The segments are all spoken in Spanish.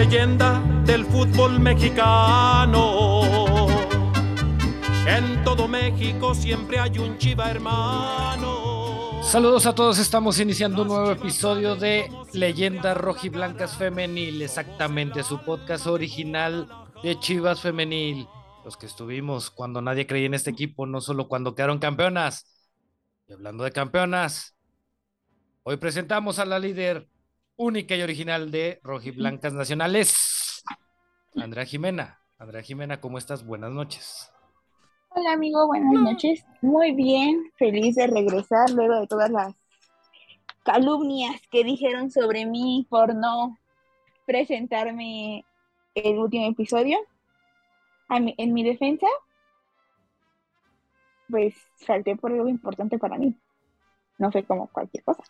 leyenda del fútbol mexicano. En todo México siempre hay un chiva hermano. Saludos a todos, estamos iniciando un nuevo episodio de Leyendas Rojiblancas Femenil, exactamente su podcast original de Chivas Femenil. Los que estuvimos cuando nadie creía en este equipo, no solo cuando quedaron campeonas. Y hablando de campeonas, hoy presentamos a la líder única y original de Rojiblancas Nacionales, Andrea Jimena. Andrea Jimena, ¿cómo estás? Buenas noches. Hola amigo, buenas noches. Muy bien, feliz de regresar luego de todas las calumnias que dijeron sobre mí por no presentarme el último episodio. en mi defensa, pues salté por algo importante para mí. No fue como cualquier cosa.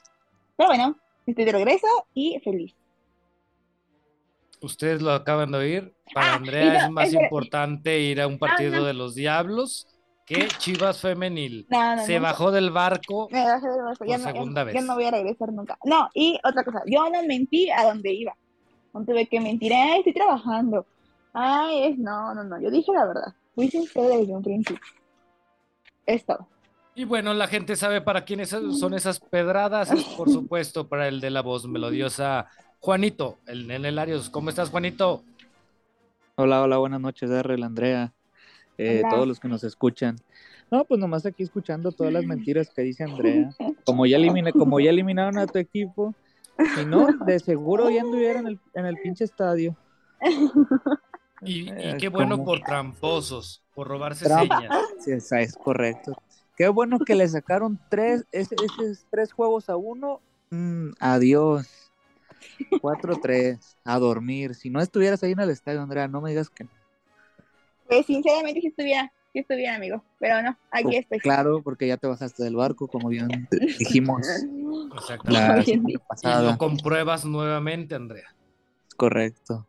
Pero bueno, Estoy de regreso y feliz. Ustedes lo acaban de oír. Para ah, Andrea es más importante ir a un partido de los Diablos que Chivas Femenil. Se bajó del barco. Me bajé del barco. Por segunda vez. Yo no voy a regresar nunca. No, y otra cosa. Yo no mentí a donde iba. No tuve que mentir. Ay, estoy trabajando. Ay, es. No, no, no. Yo dije la verdad. Fui sincera desde un principio. Es todo. Y bueno, la gente sabe para quiénes son esas pedradas, es por supuesto para el de la voz melodiosa, Juanito, el Nene Larios. ¿Cómo estás, Juanito? Hola, hola, buenas noches, Darrell, Andrea, eh, todos los que nos escuchan. No, pues nomás aquí escuchando todas las mentiras que dice Andrea. Como ya eliminé, como ya eliminaron a tu equipo, si no, de seguro ya anduvieron en el, en el pinche estadio. Y, qué bueno por tramposos, por robarse señas. Sí, es correcto. Qué bueno que le sacaron tres, esos tres juegos a uno. Mm, adiós. 4-3, a dormir. Si no estuvieras ahí en el estadio, Andrea, no me digas que no. Pues sinceramente sí estuviera, sí estuviera, amigo. Pero no, aquí estoy. Claro, porque ya te bajaste del barco, como bien dijimos. Exacto. La pasada. Y lo compruebas nuevamente, Andrea. Correcto.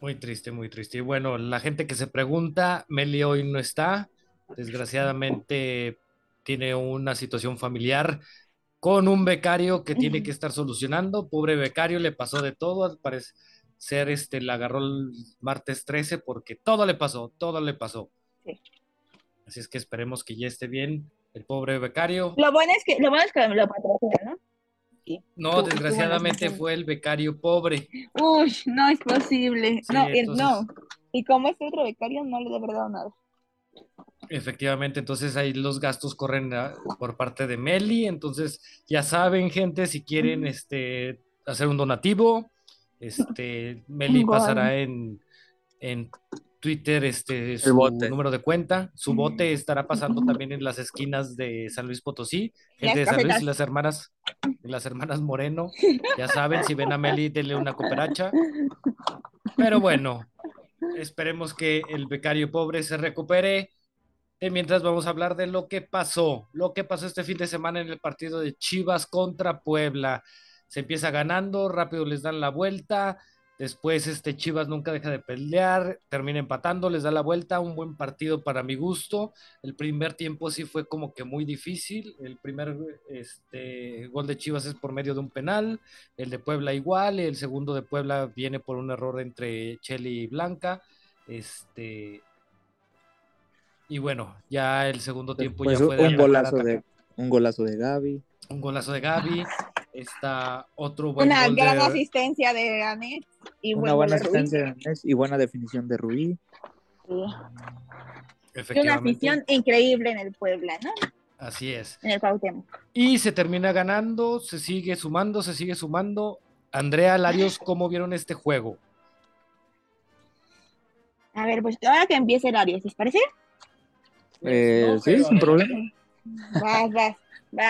Muy triste, muy triste. Y bueno, la gente que se pregunta, Meli hoy no está. Desgraciadamente tiene una situación familiar con un becario que tiene que estar solucionando. Pobre becario, le pasó de todo. Al parecer, este, la agarró el martes 13 porque todo le pasó, todo le pasó. Así es que esperemos que ya esté bien el pobre becario. Lo bueno es que lo, bueno es que lo patrocina, ¿no? No, desgraciadamente fue el becario pobre. Uy, no es posible. no, no. Y como este otro becario, no le debe dado nada. Efectivamente, entonces ahí los gastos corren por parte de Meli, entonces ya saben, gente, si quieren este, hacer un donativo, este, Meli pasará en, en Twitter este, su número de cuenta, su bote estará pasando también en las esquinas de San Luis Potosí, gente de San Luis y las hermanas, las hermanas Moreno, ya saben, si ven a Meli, denle una cooperacha, pero bueno, esperemos que el becario pobre se recupere mientras vamos a hablar de lo que pasó, lo que pasó este fin de semana en el partido de Chivas contra Puebla. Se empieza ganando, rápido les dan la vuelta, después este Chivas nunca deja de pelear, termina empatando, les da la vuelta, un buen partido para mi gusto. El primer tiempo sí fue como que muy difícil, el primer este, gol de Chivas es por medio de un penal, el de Puebla igual, el segundo de Puebla viene por un error entre Cheli y Blanca. Este, y bueno, ya el segundo tiempo ya fue de un golazo de un golazo de Gaby. Un golazo de Gaby. Está otro buen Una gran asistencia de Anet y una buena asistencia de Anet y buena definición de Rubí. Sí. Una afición increíble en el Puebla, ¿no? Así es. En el Cuauhtémoc. Y se termina ganando, se sigue sumando, se sigue sumando. Andrea Larios, ¿cómo vieron este juego? A ver, pues ahora que empiece Larios, ¿les parece? Eh, sí, sin problema.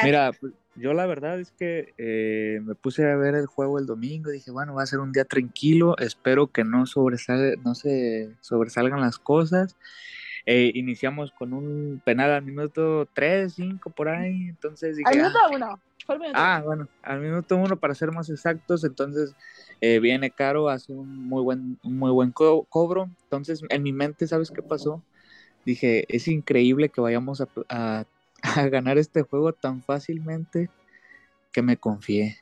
Mira, pues, yo la verdad es que eh, me puse a ver el juego el domingo, dije, bueno, va a ser un día tranquilo, espero que no, sobresale, no se sobresalgan las cosas. Eh, iniciamos con un penal al minuto 3, 5 por ahí, entonces dije... Al minuto 1. Ah, bueno, al minuto 1 para ser más exactos, entonces viene Caro, hace un muy buen, un muy buen cobro, entonces en mi mente, ¿sabes qué pasó? Dije, es increíble que vayamos a, ganar este juego tan fácilmente que me confié.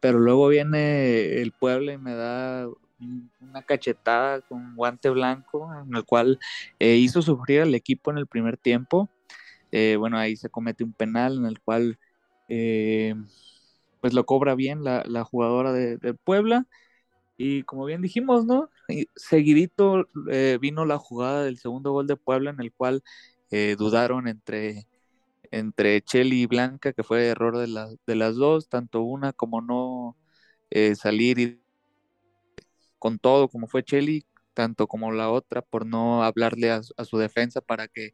pero luego viene el pueblo y me da una cachetada con guante blanco, en el cual eh, hizo sufrir al equipo en el primer tiempo. Eh, bueno, ahí se comete un penal en el cual eh, pues lo cobra bien la, jugadora de, Puebla. Y como bien dijimos, ¿no? seguidito vino la jugada del segundo gol de Puebla en el cual dudaron entre, entre Cheli y Blanca, que fue error de, de las dos, tanto una como no salir y con todo, como fue Cheli, tanto como la otra, por no hablarle a, su defensa para que,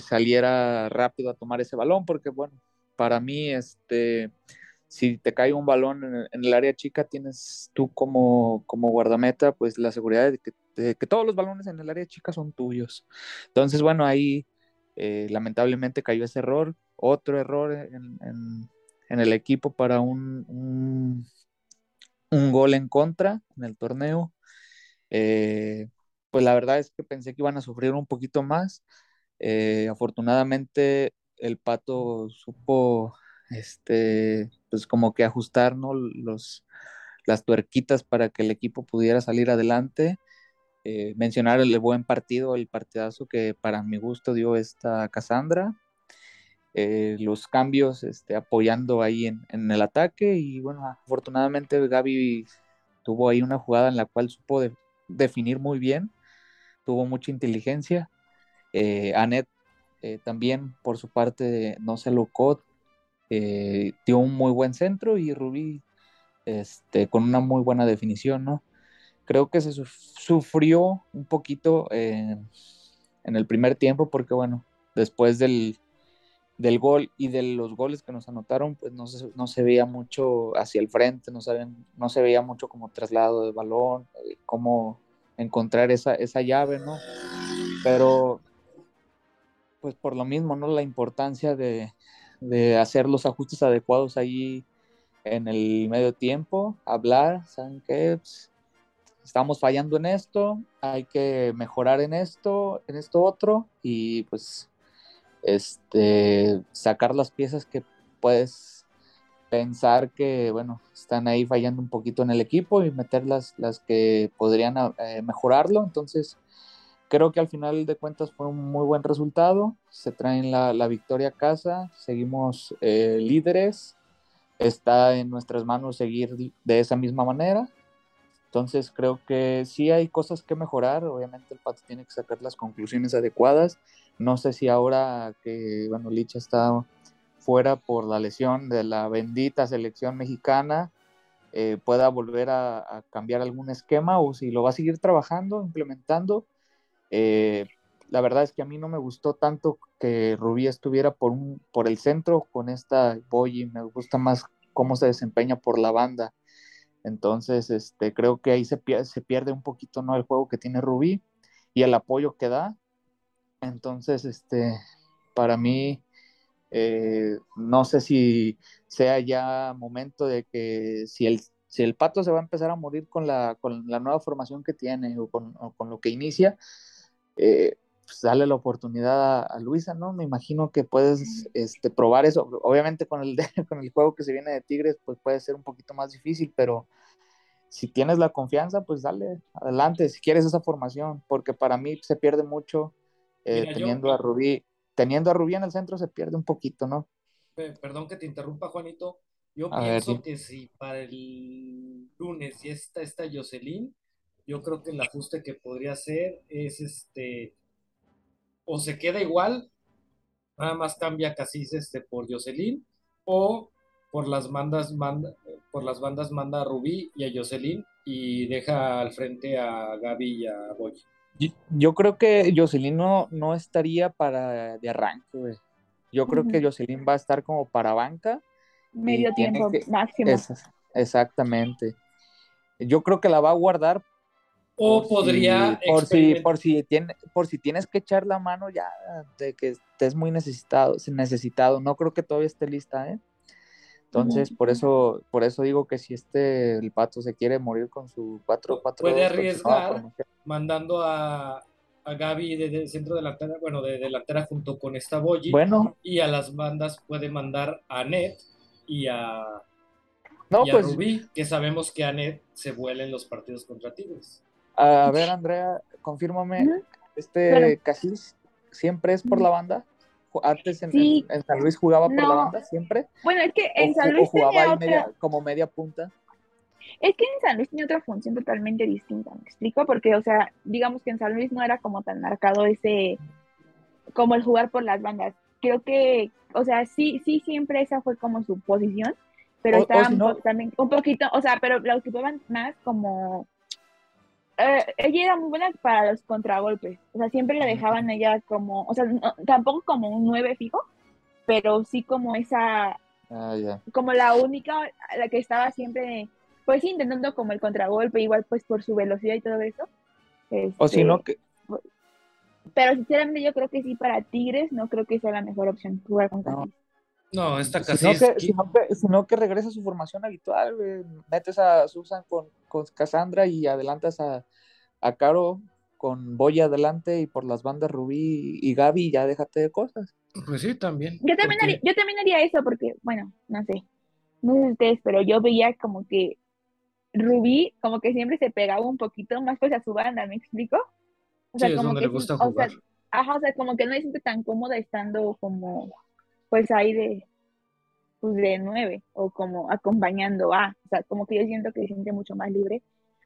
saliera rápido a tomar ese balón, porque bueno, para mí, este, si te cae un balón en el, área chica, tienes tú como, como guardameta, pues la seguridad de que, todos los balones en el área chica son tuyos. Entonces, bueno, ahí eh, lamentablemente cayó ese error, otro error en, el equipo para un, un gol en contra en el torneo. Eh, pues la verdad es que pensé que iban a sufrir un poquito más. Eh, afortunadamente el pato supo este pues como que ajustar los las tuerquitas para que el equipo pudiera salir adelante. Eh, mencionar el buen partido el partidazo que para mi gusto dio esta Cassandra. Eh, los cambios este, apoyando ahí en, el ataque y bueno, afortunadamente Gaby tuvo ahí una jugada en la cual supo definir muy bien, tuvo mucha inteligencia. Eh, Anet también por su parte no se locó, dio un muy buen centro y Rubí este, con una muy buena definición, ¿no? Creo que se sufrió un poquito en el primer tiempo porque bueno, después del del gol y de los goles que nos anotaron, pues no se, no se veía mucho hacia el frente, no, saben, no se veía mucho como traslado de balón, eh, cómo encontrar esa, esa llave, ¿no? Pero, pues por lo mismo, ¿no? La importancia de, de hacer los ajustes adecuados ahí en el medio tiempo, hablar, ¿saben qué? Pues, estamos fallando en esto, hay que mejorar en esto, en esto otro, y pues este, sacar las piezas que puedes pensar que, bueno, están ahí fallando un poquito en el equipo y meter las, las que podrían eh, mejorarlo. Entonces, creo que al final de cuentas fue un muy buen resultado. Se traen la, victoria a casa, seguimos eh, líderes. Está en nuestras manos seguir de esa misma manera. Entonces creo que sí hay cosas que mejorar. Obviamente el Pato tiene que sacar las conclusiones adecuadas no sé si ahora que, bueno, Licha está fuera por la lesión de la bendita selección mexicana, eh, pueda volver a, cambiar algún esquema o si lo va a seguir trabajando, implementando. Eh, la verdad es que a mí no me gustó tanto que Rubí estuviera por, un, por el centro con esta Boyi, me gusta más cómo se desempeña por la banda. Entonces, este, creo que ahí se, pierde un poquito ¿no? el juego que tiene Rubí y el apoyo que da. Entonces, este, para mí, eh, no sé si sea ya momento de que si el, si el pato se va a empezar a morir con la, con la nueva formación que tiene o con, lo que inicia, eh, pues dale la oportunidad a, Luisa, ¿no? Me imagino que puedes este, probar eso. Obviamente con el, con el juego que se viene de Tigres, pues puede ser un poquito más difícil, pero si tienes la confianza, pues dale adelante, si quieres esa formación, porque para mí se pierde mucho eh, teniendo a Rubí, teniendo a Rubí en el centro se pierde un poquito, ¿no? Perdón que te interrumpa, Juanito. Yo pienso que si para el lunes ya está esta Jocelyn, yo creo que el ajuste que podría hacer es este, o se queda igual, nada más cambia Casis este por Jocelyn, o por las bandas manda, por las bandas manda a Rubí y a Jocelyn y deja al frente a Gaby y a Boy. Yo, creo que Jocelyn no, estaría para de arranque, Yo creo que Jocelyn va a estar como para banca. Medio tiempo máximo. exactamente. Yo creo que la va a guardar. O podría. por, si, por, si tiene, por si tienes que echar la mano ya de que estés muy necesitado, necesitado. No creo que todavía esté lista, ¿eh? Entonces, por eso, por eso digo que si este el pato se quiere morir con su 4 4 puede arriesgar mandando a, a Gaby de, centro delantera, bueno, de delantera junto con esta Boyi. Bueno. Y a las bandas puede mandar a Net y a No, y a pues, Rubí, que sabemos que Anet se vuela en los partidos contra Tigres. A ver, Andrea, confírmame, este. Casis siempre es por la banda. Antes en, Sí. en- en San Luis jugaba por la banda, siempre. Bueno, es que en o, San Luis jugaba tenía ahí otra, media- como media punta. es que en San Luis tenía otra función totalmente distinta, ¿me explico? Porque, o sea, digamos que en San Luis no era como tan marcado ese, como el jugar por las bandas. Creo que, o sea, sí, sí, siempre esa fue como su posición, pero O- o estaban si no- po- también un poquito, o sea, pero la ocupaban más como, eh, ella era muy buena para los contragolpes, o sea, siempre la dejaban ella como, o sea, no- tampoco como un nueve fijo, pero sí como esa, Ah, como la única, la que estaba siempre, pues intentando como el contragolpe, igual pues por su velocidad y todo eso. O si no, Este, que, Pero sinceramente yo creo que sí, para Tigres no creo que sea la mejor opción jugar con No. No, esta Si no, Casis. que, sino que, sino que regrese a su formación habitual, güey. Metes a Susan con, con Cassandra y adelantas a, a Caro con Boya adelante y por las bandas Rubí y Gaby ya déjate de cosas. Pues sí, también. Yo también, porque- haría, yo también haría eso porque, bueno, no sé, no sé ustedes, pero yo veía como que Rubí como que siempre se pegaba un poquito más pues a su banda, ¿me explico? O Sí, es como donde que le gusta o sea, jugar. ajá, o sea, como que no se siente tan cómoda estando como, pues ahí de, pues de nueve, o como acompañando a, o sea, como que yo siento que se siente mucho más libre,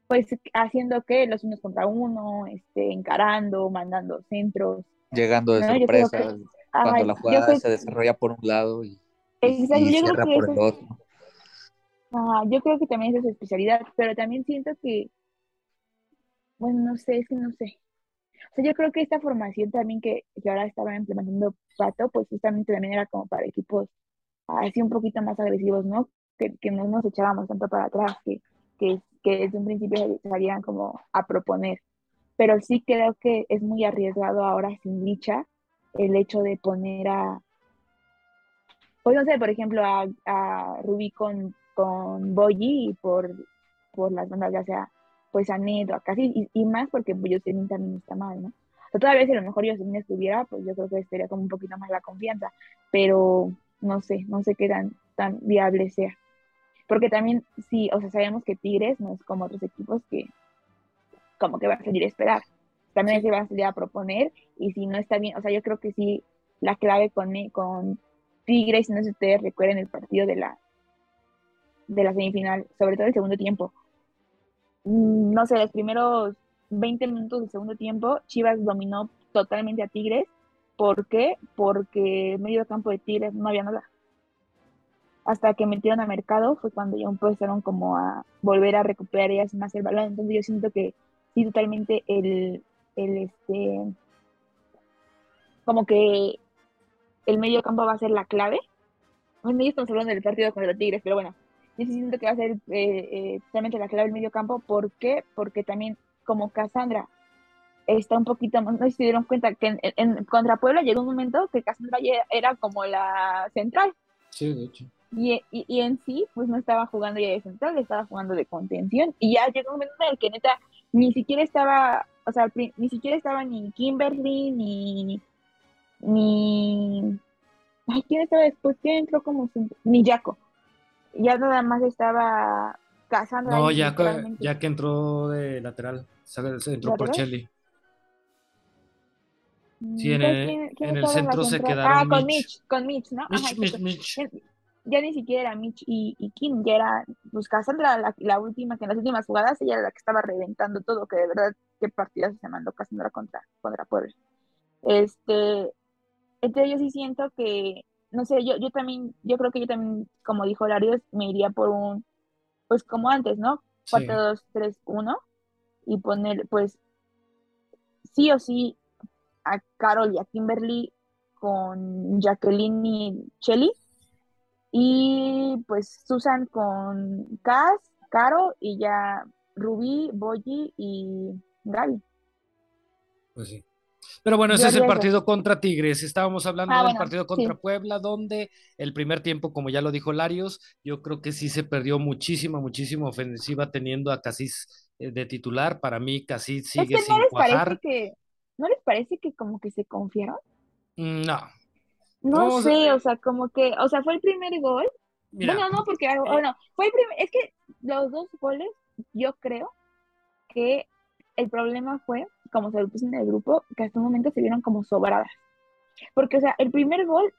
pues haciendo que los unos contra uno, este, encarando, mandando centros, Llegando de No, sorpresa, que- cuando la jugada creo se desarrolla por un lado y, Exacto, y cierra por eso el otro. Ah, yo creo que también esa es su especialidad, pero también siento que, bueno, no sé, es que no sé. O sea, yo creo que esta formación también que, que ahora estaba implementando Pato, pues justamente también era como para equipos así un poquito más agresivos, ¿no? Que, que no nos echábamos tanto para atrás, que, que, que desde un principio salían como a proponer. Pero sí creo que es muy arriesgado ahora sin dicha el hecho de poner a, pues no sé, por ejemplo, a, a Rubí con, con Boyi y por, por las bandas, ya sea pues a Neto, a casi, y, y más porque pues, Jocelyn también está mal, ¿no? O sea, todavía si a lo mejor Jocelyn estuviera, pues yo creo que estaría como un poquito más la confianza, pero no sé, no sé qué tan, tan viable sea. Porque también, sí, o sea, sabemos que Tigres no es como otros equipos que como que va a salir a esperar. También se va a salir a proponer y si no está bien, o sea, yo creo que sí, la clave con, con Tigres, no sé si ustedes recuerden el partido de la, de la semifinal, sobre todo el segundo tiempo. Mm, No sé, los primeros 20 minutos del segundo tiempo, Chivas dominó totalmente a Tigres. ¿Por qué? Porque medio campo de Tigres no había nada. Hasta que metieron a mercado fue cuando ya empezaron como a volver a recuperar ellas más el balón. Entonces yo siento que sí, totalmente el, el este, como que el medio campo va a ser la clave. Bueno, ya estamos hablando del partido contra Tigres, pero bueno, yo sí siento que va a ser eh, eh, totalmente la clave el medio campo. ¿Por qué? Porque también como Cassandra está un poquito más, no sé si se dieron cuenta que en, en, contra Puebla llegó un momento que Cassandra era como la central. Sí, de hecho. Y, y, y, en sí, pues no estaba jugando ya de central, estaba jugando de contención. Y ya llegó un momento en el que neta ni siquiera estaba, o sea, ni siquiera estaba ni Kimberly, ni. ni. Ay, ¿quién estaba después? ¿Quién entró como? Ni Jaco. Ya nada más estaba Cassandra. No, ya, ya que entró de lateral, se entró por Chelly. Sí, en el, ¿quién, quién en el centro se quedaron. Ah, con Mitch, con Mitch, ¿no? Mitch, Ajá, Mitch, Mitch. Ya ni siquiera era Mitch y, y Kim, ya era, pues Cassandra, la, la, última, que en las últimas jugadas ella era la que estaba reventando todo, que de verdad, qué partidas se mandó Cassandra contra, contra Puebla. Este, entonces yo sí siento que, no sé, yo, yo también, yo creo que yo también, como dijo Larios, me iría por un, pues como antes, ¿no? 4-2-3-1 y poner, pues, sí o sí a Carol y a Kimberly con Jacqueline y Shelly y pues Susan con Cass, Caro y ya Rubí, Boyi y Gaby. Pues sí. Pero bueno, ese Yo es el partido contra Tigres. Estábamos hablando Ah, del bueno, partido contra sí. Puebla, donde el primer tiempo, como ya lo dijo Larios, yo creo que sí se perdió muchísima, muchísima ofensiva teniendo a Casís eh, de titular. Para mí, Casís Es sigue que no sin les cuajar. parece que, ¿no les parece que como que se confiaron? Mm, No, No, No, o sé, sea, o sea, como que, o sea, fue el primer gol Mira, Bueno, no, porque, eh, bueno, fue el primer, es que los dos goles, yo creo que el problema fue, como se lo puso en el grupo, que hasta un momento se vieron como sobradas. Porque, o sea, el primer gol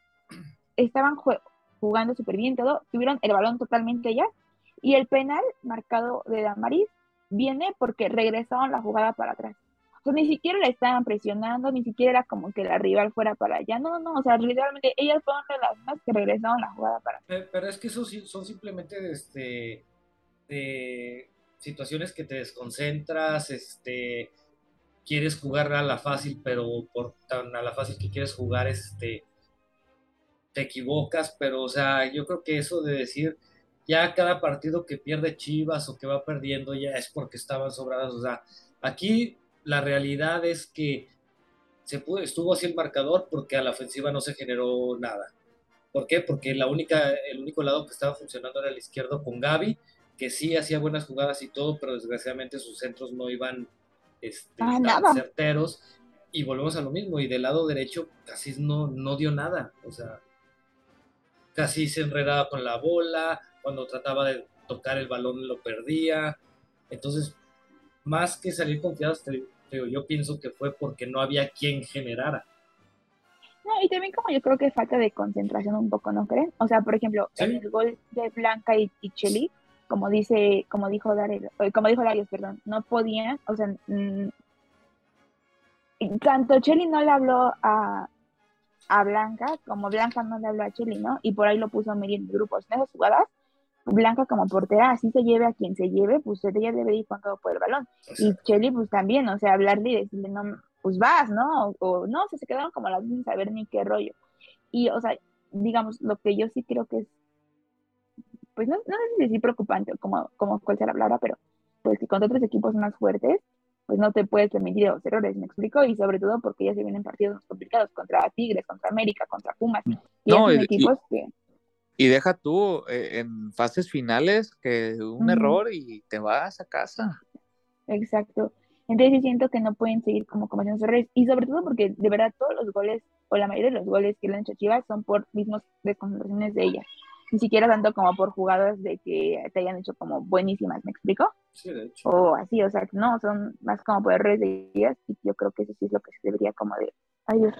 estaban jugando súper bien todo, tuvieron el balón totalmente ya, y el penal marcado de Damaris viene porque regresaron la jugada para atrás. O sea, ni siquiera la estaban presionando, ni siquiera era como que la rival fuera para allá. No, no, o sea, literalmente ellas fueron las más que regresaron la jugada para atrás. Pe- Pero es que eso son simplemente este, de situaciones que te desconcentras, este, quieres jugar a la fácil, pero por tan a la fácil que quieres jugar, este, te equivocas, pero o sea, yo creo que eso de decir ya cada partido que pierde Chivas o que va perdiendo ya es porque estaban sobradas, o sea, aquí la realidad es que se pudo, estuvo así el marcador porque a la ofensiva no se generó nada. ¿Por qué? Porque la única, el único lado que estaba funcionando era el izquierdo con Gaby, que sí hacía buenas jugadas y todo, pero desgraciadamente sus centros no iban este, Ah, tan certeros. Y volvemos a lo mismo, y del lado derecho casi no, no dio nada, o sea, casi se enredaba con la bola, cuando trataba de tocar el balón lo perdía. Entonces, más que salir confiados, te, te digo, yo pienso que fue porque no había quien generara. No, y también como yo creo que falta de concentración un poco, ¿no creen? O sea, por ejemplo, Sí. en el gol de Blanca y, y como dice, como dijo Dario, eh, como dijo Darius, perdón, no podían, o sea, mm, y tanto Cheli no le habló a, a Blanca, como Blanca no le habló a Cheli, ¿no? Y por ahí lo puso Miri en el grupo. En esas jugadas, Blanca como portera, así se lleve a quien se lleve, pues ella debe ir con todo por el balón. Y Chelly, pues también, o sea, hablarle y decirle, no, pues vas, ¿no? O, o no, o sea, se quedaron como las sin saber ni qué rollo. Y, o sea, digamos, lo que yo sí creo que es, pues no, no sé si preocupante como, como cuál sea la palabra, pero pues que contra otros equipos más fuertes, pues no te puedes permitir los errores, ¿me explico? Y sobre todo porque ya se vienen partidos más complicados contra Tigres, contra América, contra Pumas. Y No, ya son y- y- equipos que, Y deja tú eh, en fases finales que un error y te vas a casa. Exacto. Entonces sí siento que no pueden seguir como cometiendo errores. Y sobre todo porque de verdad todos los goles, o la mayoría de los goles que le han hecho Chivas son por mismos desconcentraciones de ellas. Ni siquiera tanto como por jugadas de que te hayan hecho como buenísimas, ¿me explico? sí, de hecho. O así, o sea, no, son más como por errores de ellas. Y yo creo que eso sí es lo que se debería como de, ay Dios,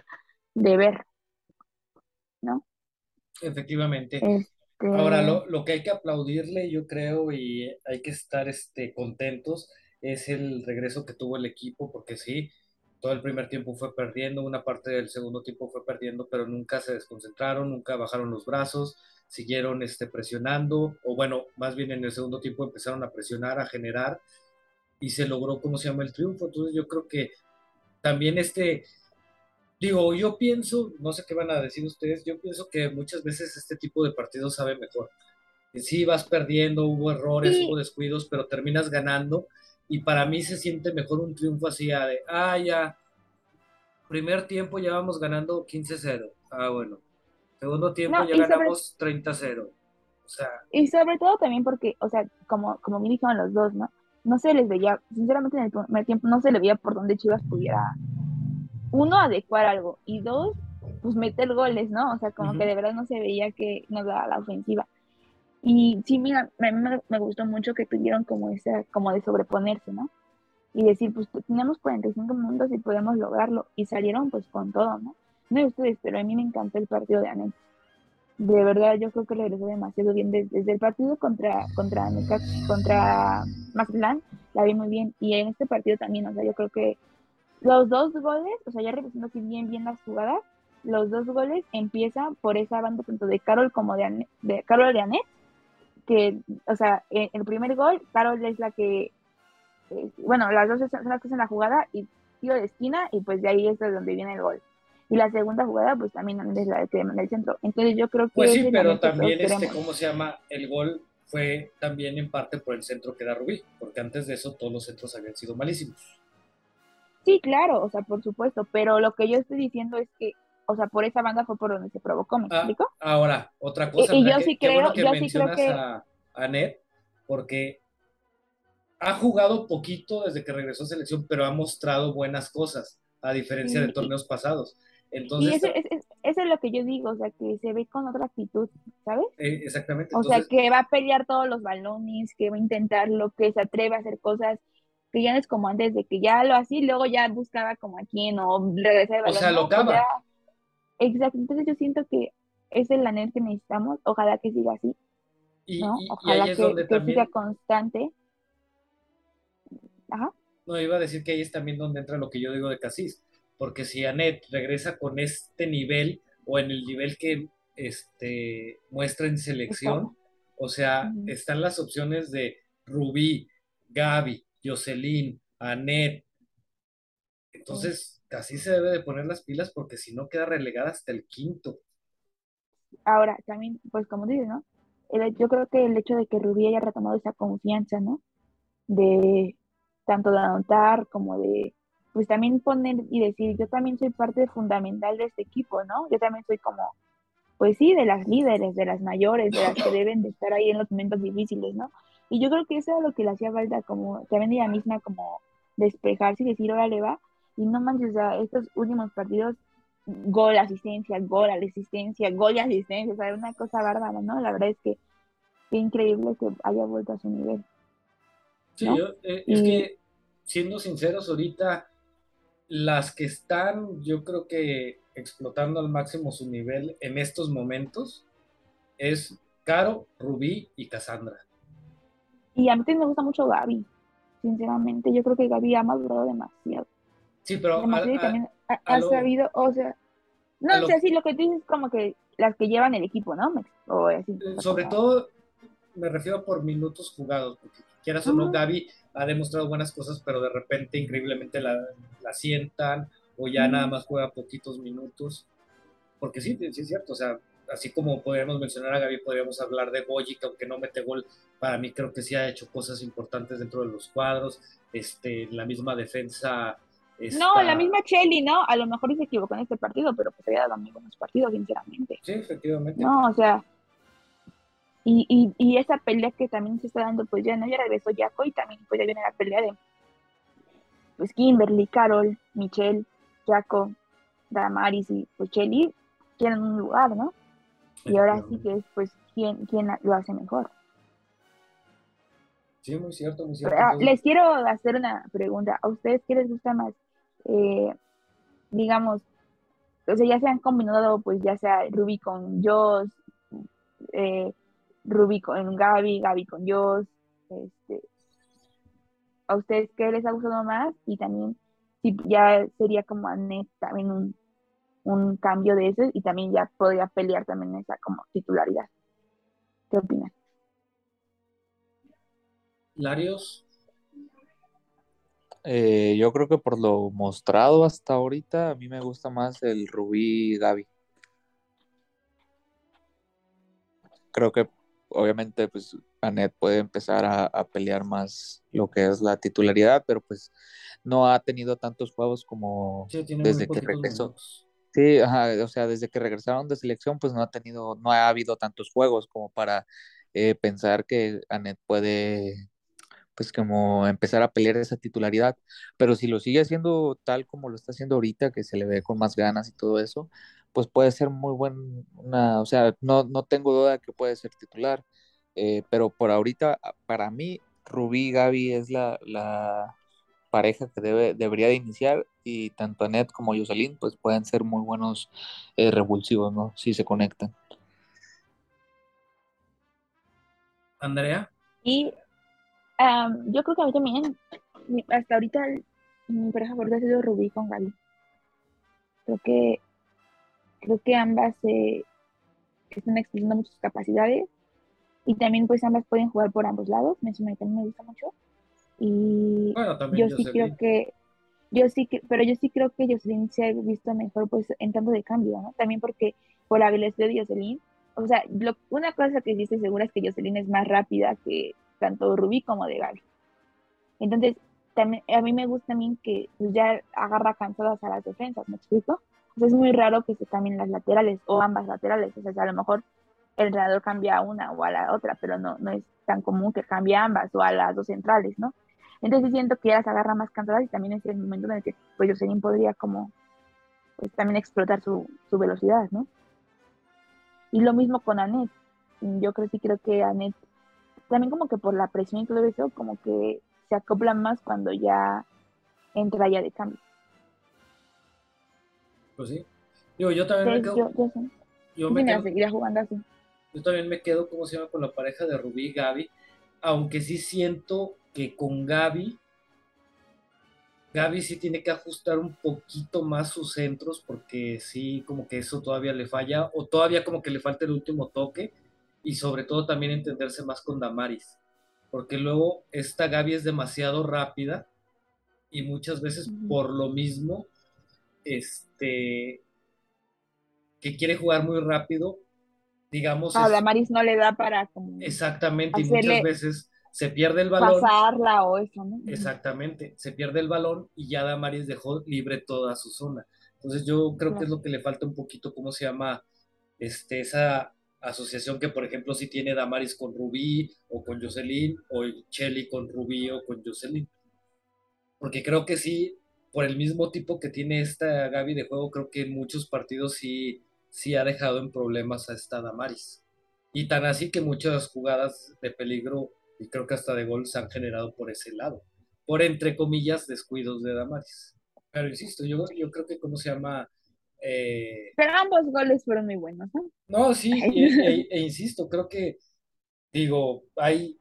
de ver, ¿no? Efectivamente. Este, Ahora, lo, lo que hay que aplaudirle, yo creo, y hay que estar este, contentos, es el regreso que tuvo el equipo, porque sí, todo el primer tiempo fue perdiendo, una parte del segundo tiempo fue perdiendo, pero nunca se desconcentraron, nunca bajaron los brazos, siguieron este, presionando, o bueno, más bien en el segundo tiempo empezaron a presionar, a generar, y se logró, ¿cómo se llama? El triunfo. Entonces yo creo que también este, digo, yo pienso, no sé qué van a decir ustedes, yo pienso que muchas veces este tipo de partidos sabe mejor. Sí vas perdiendo, hubo errores, Sí. hubo descuidos, pero terminas ganando. Y para mí se siente mejor un triunfo así, de, ah, ya, primer tiempo ya vamos ganando 15-0. Ah, bueno. Segundo tiempo No, ya y sobre- ganamos 30-0. O sea, Y sobre todo también porque, o sea, como, como me dijeron los dos, ¿no? No se les veía, sinceramente en el primer tiempo no se le veía por dónde Chivas pudiera, uno, adecuar algo, y dos, pues meter goles, ¿no? O sea, como que de verdad no se veía que nos daba la ofensiva. Y sí, mira, a mí me, gustó mucho que tuvieron como esa, como de sobreponerse, ¿no? Y decir, pues tenemos 45 minutos y podemos lograrlo. Y salieron pues con todo, ¿no? No sé ustedes, pero a mí me encantó el partido de Anet de verdad yo creo que regresó demasiado bien desde, el partido contra contra Necax- contra Mazatlán la vi muy bien y en este partido también o sea yo creo que los dos goles o sea ya revisando así bien bien las jugadas los dos goles empiezan por esa banda tanto de Carol como de, Anet, de Carol de Anet que o sea en el primer gol Carol es la que eh, bueno las dos son las que hacen la jugada y tiro de esquina y pues de ahí es de donde viene el gol y la segunda jugada, pues también es la que manda el centro. Entonces yo creo que Pues sí, pero también, este, queremos. ¿cómo se llama? El gol fue también en parte por el centro que da Rubí, porque antes de eso todos los centros habían sido malísimos. Sí, claro, o sea, por supuesto, pero lo que yo estoy diciendo es que, o sea, por esa banda fue por donde se provocó, ¿me Ah, explico? Ahora, otra cosa, Y- y yo sí qué bueno creo- que yo sí creo que- a, a Ned, porque ha jugado poquito desde que regresó a selección, pero ha mostrado buenas cosas, a diferencia Sí, de y- torneos pasados. Y Entonces, ese- eso es lo que yo digo, o sea, que se ve con otra actitud, ¿sabes? Eh, exactamente. O sea, que va a pelear todos los balones, que va a intentarlo, que se atreve a hacer cosas que ya no es como antes de que ya lo hacía y luego ya buscaba como a quién o regresar el O sea, ¿no? locaba. ya- Exacto, entonces yo siento que es la NET que necesitamos, ojalá que siga así, y, ¿no? y- y Ojalá ahí es que, donde que también, siga constante. Ajá. no iba a decir que ahí es también donde entra lo que yo digo de Casís, porque si Anet regresa con este nivel o en el nivel que este, muestra en selección, o sea, están las opciones de Rubí, Gaby, Jocelyn, Anet. Entonces, casi se debe de poner las pilas porque si no queda relegada hasta el quinto. Ahora, también, pues como dices, ¿no? El- yo creo que el hecho de que Rubí haya retomado esa confianza, ¿no? De tanto de anotar como de, pues también poner y decir, yo también soy parte fundamental de este equipo, ¿no? Yo también soy como, pues sí, de las líderes, de las mayores, de las que deben de estar ahí en los momentos difíciles, ¿no? Y yo creo que eso es lo que le hacía falta, como también ella misma, como despejarse y decir, órale, va. Y no manches, sea, estos últimos partidos gol, asistencia, gol, asistencia, gol y asistencia, o sea, una cosa bárbara, ¿no? La verdad es que qué increíble que haya vuelto a su nivel. Sí, ¿no? yo, eh, es que, siendo sinceros, ahorita las que están, yo creo que explotando al máximo su nivel en estos momentos es Caro, Rubí y Cassandra. Y a mí también me gusta mucho Gaby, sinceramente, yo creo que Gaby ha madurado demasiado, Sí, pero a- demasiado y a- también ha, a ha lo- sabido, o sea, no, o sea, sí, lo que tú dices es como que las que llevan el equipo, ¿no? O así. eh, sobre todo me refiero por minutos jugados, porque quieras o no, Ajá. Gaby ha demostrado buenas cosas, pero de repente increíblemente la, la sientan o ya Ujú. nada más juega poquitos minutos. Porque sí, sí es cierto, o sea, así como podríamos mencionar a Gaby, podríamos hablar de Boyi, que aunque no mete gol, para mí creo que sí ha hecho cosas importantes dentro de los cuadros. Este, la misma defensa. No, la misma Chelly, ¿no? A lo mejor se equivocó en este partido, pero pues había dado muy buenos partidos, sinceramente. Sí, efectivamente. No, o sea, y, y, y esa pelea que también se está dando, pues ya no, ya regresó Jaco y también pues ya viene la pelea de pues Kimberly, Carol, Michelle, Jaco, Damaris y pues Chelly tienen un lugar, ¿no? Y ahora sí que es pues quién, quién lo hace mejor. Sí, muy cierto, muy cierto. Ah, Entonces, Les quiero hacer una pregunta. ¿A ustedes qué les gusta más? Eh, digamos, o sea, ya se han combinado, pues ya sea Ruby con Joss, eh, Ruby con Gaby, Gaby con Joss. Este, ¿A ustedes qué les ha gustado más? Y también, si ya sería como a también un, un cambio de eso y también ya podría pelear también esa como titularidad. ¿Qué opinan? Larios, Eh, yo creo que por lo mostrado hasta ahorita, a mí me gusta más el Rubí Gaby. Creo que obviamente pues Anet puede empezar a, a pelear más lo que es la titularidad, pero pues no ha tenido tantos juegos como sí, desde que regresó. minutos. Sí, ajá, o sea, desde que regresaron de selección, pues no ha tenido, no ha habido tantos juegos como para eh, pensar que Anet puede, pues como empezar a pelear esa titularidad. Pero si lo sigue haciendo tal como lo está haciendo ahorita, que se le ve con más ganas y todo eso, pues puede ser muy buen, una, o sea, no, no tengo duda de que puede ser titular. Eh, pero por ahorita, para mí, Rubí y Gaby es la, la pareja que debe, debería de iniciar y tanto Anet como Jocelyn pues pueden ser muy buenos eh, revulsivos, ¿no? Si se conectan. Andrea, Y am, yo creo que a mí también, hasta ahorita mi pareja favorita ha sido Rubí con Gaby. Creo que, creo que ambas eh, están expresando muchas capacidades y también pues ambas pueden jugar por ambos lados, me, también me gusta mucho. Y bueno, yo sí creo que, yo sí que, pero yo sí creo que Jocelyn se ha visto mejor pues en tanto de cambio, ¿no? También porque por la velocidad de Jocelyn, o sea, lo- una cosa que sí estoy segura es que Jocelyn es más rápida que tanto Rubí como de Gaby. Entonces, también, a mí me gusta también que ya agarra cansadas a las defensas, ¿me explico? Es muy raro que se cambien las laterales o ambas laterales, o sea, a lo mejor el entrenador cambia a una o a la otra, pero no, no es tan común que cambie a ambas o a las dos centrales, ¿no? Entonces siento que ya las agarra más cansadas y también es el momento en el que pues Jocelyn podría como pues también explotar su, su velocidad, ¿no? Y lo mismo con Anet. Yo creo sí creo que Anet, también como que por la presión y todo eso, como que se acopla más cuando ya entra ya de cambio. Pues sí. Digo, yo también me quedo. yo, yo, sí, yo sí me quedo- seguiría jugando así. yo también me quedo, ¿cómo se llama? Con la pareja de Rubí y Gaby. Aunque sí siento que con Gaby, Gaby sí tiene que ajustar un poquito más sus centros, porque sí, como que eso todavía le falla, o todavía como que le falta el último toque, y sobre todo también entenderse más con Damaris, porque luego esta Gaby es demasiado rápida, y muchas veces por lo mismo, este, que quiere jugar muy rápido, digamos, A es- Damaris no le da para como Exactamente, y muchas veces se pierde el balón. pasarla o eso, ¿no? Exactamente, se pierde el balón y ya Damaris dejó libre toda su zona. Entonces yo creo que es lo que le falta un poquito, ¿cómo se llama? Este, esa asociación que, por ejemplo, si tiene Damaris con Rubí o con Jocelyn, o Chelly con Rubí o con Jocelyn. Porque creo que sí, por el mismo tipo que tiene esta Gaby de juego, creo que en muchos partidos sí, sí ha dejado en problemas a esta Damaris. Y tan así que muchas jugadas de peligro y creo que hasta de gol se han generado por ese lado, por entre comillas descuidos de Damaris. Pero insisto, yo, yo creo que, ¿cómo se llama? Eh, Pero ambos goles fueron muy buenos, ¿no? no, sí, e, e- e insisto, creo que, digo, hay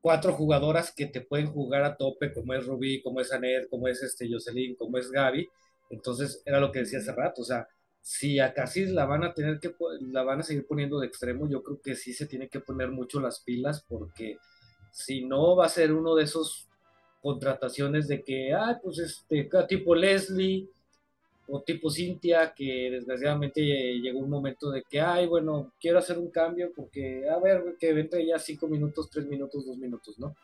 cuatro jugadoras que te pueden jugar a tope, como es Rubí, como es Anet, como es este Jocelyn, como es Gaby. Entonces, era lo que decía hace rato, o sea, si a Casis la van a tener que, la van a seguir poniendo de extremo, yo creo que sí se tiene que poner mucho las pilas, porque si no va a ser uno de esos contrataciones de que, ah, pues este, tipo Leslie, o tipo Cintia, que desgraciadamente llegó un momento de que, ay, bueno, quiero hacer un cambio porque, a ver, que entre ya cinco minutos, tres minutos, dos minutos, ¿no?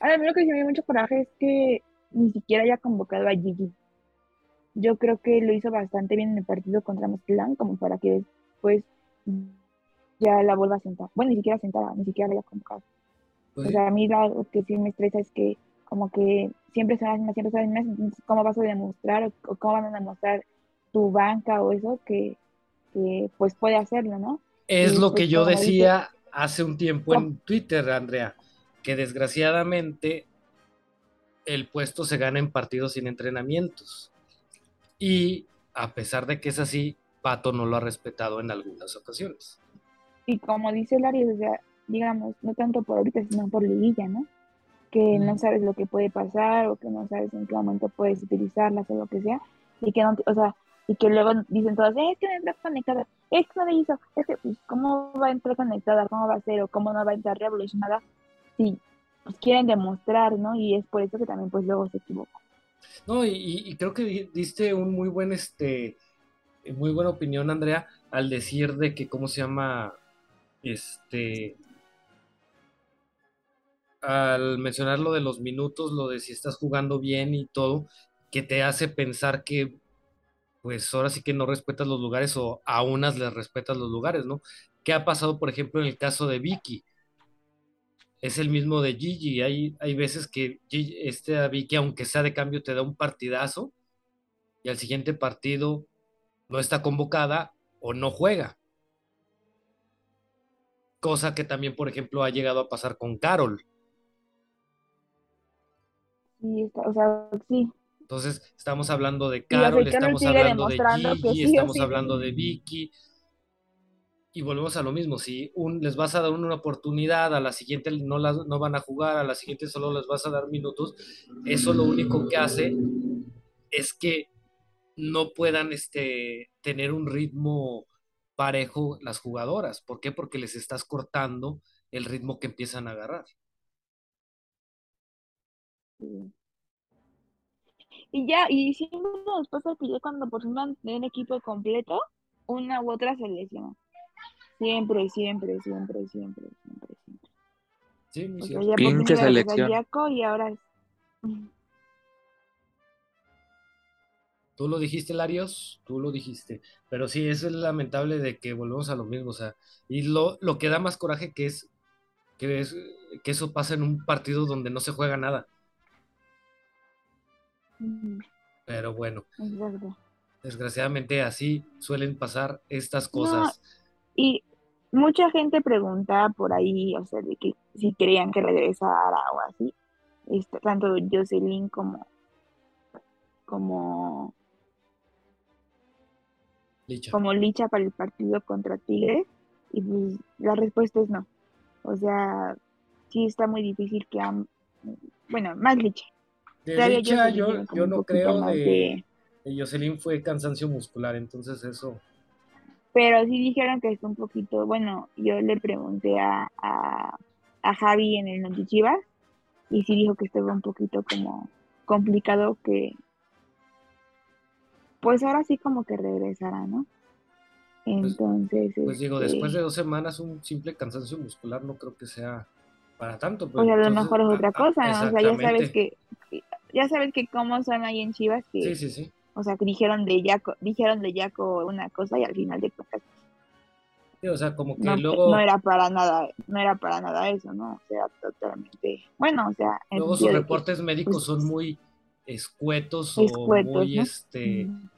Ahora, a mí lo que sí me dio mucho coraje es que ni siquiera haya convocado a Gigi. Yo creo que lo hizo bastante bien en el partido contra Mazatlán, como para que después ya la vuelva a sentar. Bueno, ni siquiera sentada, ni siquiera la haya convocado. Pues O sea, a mí lo que sí me estresa es que como que siempre son las mismas, siempre son las mismas, ¿cómo vas a demostrar o, cómo van a demostrar tu banca o eso que, que pues puede hacerlo, ¿no? es y lo pues que yo dice- decía hace un tiempo en Twitter, Andrea, que desgraciadamente el puesto se gana en partidos sin entrenamientos. Y a pesar de que es así, Pato no lo ha respetado en algunas ocasiones. Y como dice Larry, o sea, digamos, no tanto por ahorita, sino por liguilla, ¿no? Que no sabes lo que puede pasar o que no sabes en qué momento puedes utilizarlas o lo que sea. Y que no, o sea, y que luego dicen todos, "Eh, es que no entra conectada, es que no le hizo, es que, pues, ¿cómo va a entrar conectada? ¿Cómo va a ser? ¿O cómo no va a entrar revolucionada? Si pues, quieren demostrar, ¿no? Y es por eso que también, pues, luego se equivocan. No, y, y- creo que di- diste un muy buen, este, muy buena opinión, Andrea, al decir de que, ¿cómo se llama? Este, al mencionar lo de los minutos, lo de si estás jugando bien y todo, que te hace pensar que, pues ahora sí que no respetas los lugares o a unas les respetas los lugares, ¿no? ¿Qué ha pasado, por ejemplo, en el caso de Vicky? Es el mismo de Gigi. Hay, hay veces que Gigi- este Vicky, aunque sea de cambio, te da un partidazo y al siguiente partido no está convocada o no juega. Cosa que también, por ejemplo, ha llegado a pasar con Carol. Sí, está, o sea, sí, Entonces, estamos hablando de Carol, estamos hablando de Gigi, estamos sí. hablando de Vicky. Y volvemos a lo mismo, si un, les vas a dar una oportunidad, a la siguiente no, las, no van a jugar, a la siguiente solo les vas a dar minutos, eso lo único que hace es que no puedan este, tener un ritmo parejo las jugadoras. ¿Por qué? Porque les estás cortando el ritmo que empiezan a agarrar. Sí. Y ya, y siempre nos pasa que ya cuando por ejemplo tienen equipo completo, una u otra se lesiona. Siempre, siempre, siempre, siempre, siempre, siempre. Sí, muy O sea, cierto. ya por fin Pinche selección. Y ahora es... Tú lo dijiste, Larios, tú lo dijiste. Pero sí, eso es lamentable de que volvemos a lo mismo. O sea, y lo, lo que da más coraje que es que, es que eso pasa en un partido donde no se juega nada. Mm, Pero bueno, desgraciadamente así suelen pasar estas No, cosas. y mucha gente preguntaba por ahí, o sea, de que si querían que regresara o así. Este, tanto Jocelyn como, como, Licha. como Licha para el partido contra Tigres. Y pues la respuesta es no. O sea, sí está muy difícil que am- bueno, más Licha. De Licha, Jocelyn yo, yo no creo de, de- de Jocelyn fue cansancio muscular, entonces eso. Pero sí dijeron que está un poquito, bueno, yo le pregunté a, a, a Javi en el Notichivas y sí dijo que estaba un poquito como complicado que, pues ahora sí como que regresara, ¿no? Entonces, Pues digo, después de este, dos semanas, un simple cansancio muscular no creo que sea para tanto. o Pero sea, a lo mejor es otra ah, ah, cosa, ¿no? O sea, ya sabes que- ya sabes que cómo son ahí en Chivas, que, Sí, sí, sí. o sea, que dijeron de Yaco, dijeron de Yaco una cosa y al final de cuentas Sí, o sea, como que no, luego, no era para nada, no era para nada eso, ¿no? O sea, totalmente, bueno, o sea, luego sus que, reportes médicos pues, son muy escuetos o escuetos, muy ¿no? este, Mm,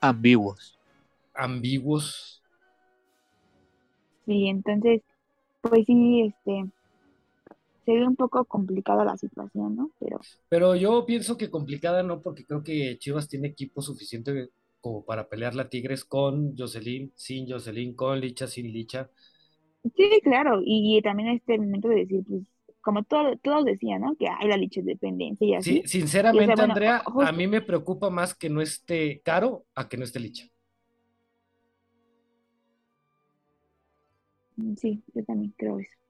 Ambiguos. ambiguos. Sí, entonces, pues sí, este, se ve un poco complicada la situación, ¿no? Pero Pero yo pienso que complicada no, porque creo que Chivas tiene equipo suficiente como para pelear la Tigres con Jocelyn, sin Jocelyn, con Licha, sin Licha. sí, claro, y, también este momento de decir, pues, como todo, todos decían, ¿no? Que hay la leche dependencia y Sí, así, y o sinceramente, sea, bueno, Andrea, a mí me preocupa más que no esté caro a que no esté Licha. mm, sí, yo también creo eso.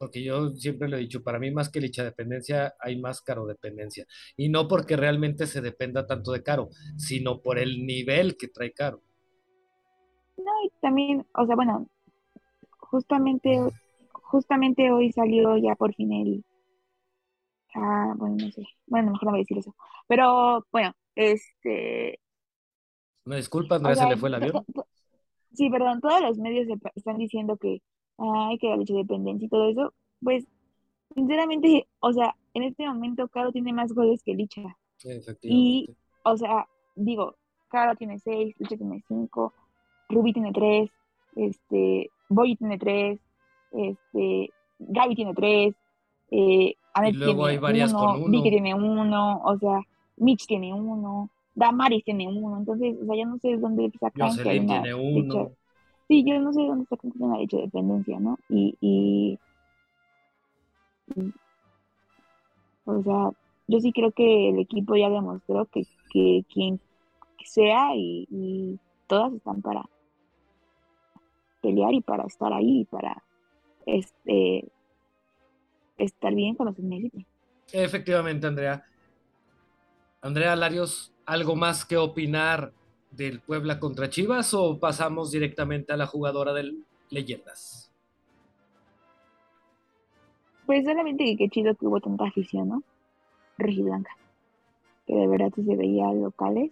Porque yo siempre lo he dicho, para mí más que licha dependencia, hay más caro dependencia. Y no porque realmente se dependa tanto de caro, sino por el nivel que trae caro. No, y también, o sea, bueno, justamente, justamente hoy salió ya por fin el, ah, bueno, no sé, bueno, mejor no voy a decir eso, pero bueno, este, Me disculpa, o Andrea, se sea, le fue el avión. sí, perdón, todos los medios se están diciendo que, ay, que la leche dependencia y todo eso, pues, sinceramente, o sea, en este momento Caro tiene más goles que Licha, y, o sea, digo, Caro tiene seis, Licha tiene cinco, Ruby tiene tres, este, Boy tiene tres, este, Gaby tiene tres, eh, Anet luego hay tiene varias con uno, Vicky tiene uno, o sea, Mitch tiene uno, Damaris tiene uno, entonces, o sea, yo no sé de dónde sacan que hay una tiene uno. Sí, yo no sé de dónde que hay una leche de dependencia, ¿no? Y, y, o sea, yo sí creo que el equipo ya demostró que, que quien sea y, y todas están para pelear y para estar ahí y para este estar bien cuando se necesite. Efectivamente, Andrea. Andrea Larios, ¿algo más que opinar del Puebla contra Chivas o pasamos directamente a la jugadora del Leyendas? Pues solamente que qué chido que hubo tanta afición, ¿no? Rojiblanca. Que de verdad sí se veía locales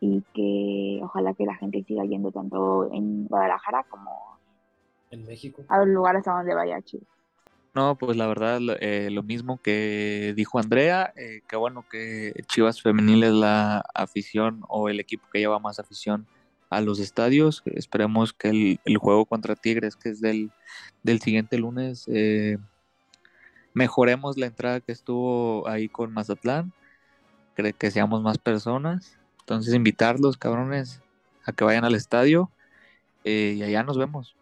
y que ojalá que la gente siga yendo tanto en Guadalajara como En México. a los lugares a donde vaya Chivas. No, pues la verdad, lo, eh, lo mismo que dijo Andrea, eh, que bueno que Chivas Femenil es la afición o el equipo que lleva más afición a los estadios. Esperemos que el, juego contra Tigres, que es del, del siguiente lunes, eh, mejoremos la entrada que estuvo ahí con Mazatlán, que, que seamos más personas. Entonces invitarlos, cabrones, a que vayan al estadio eh, y allá nos vemos.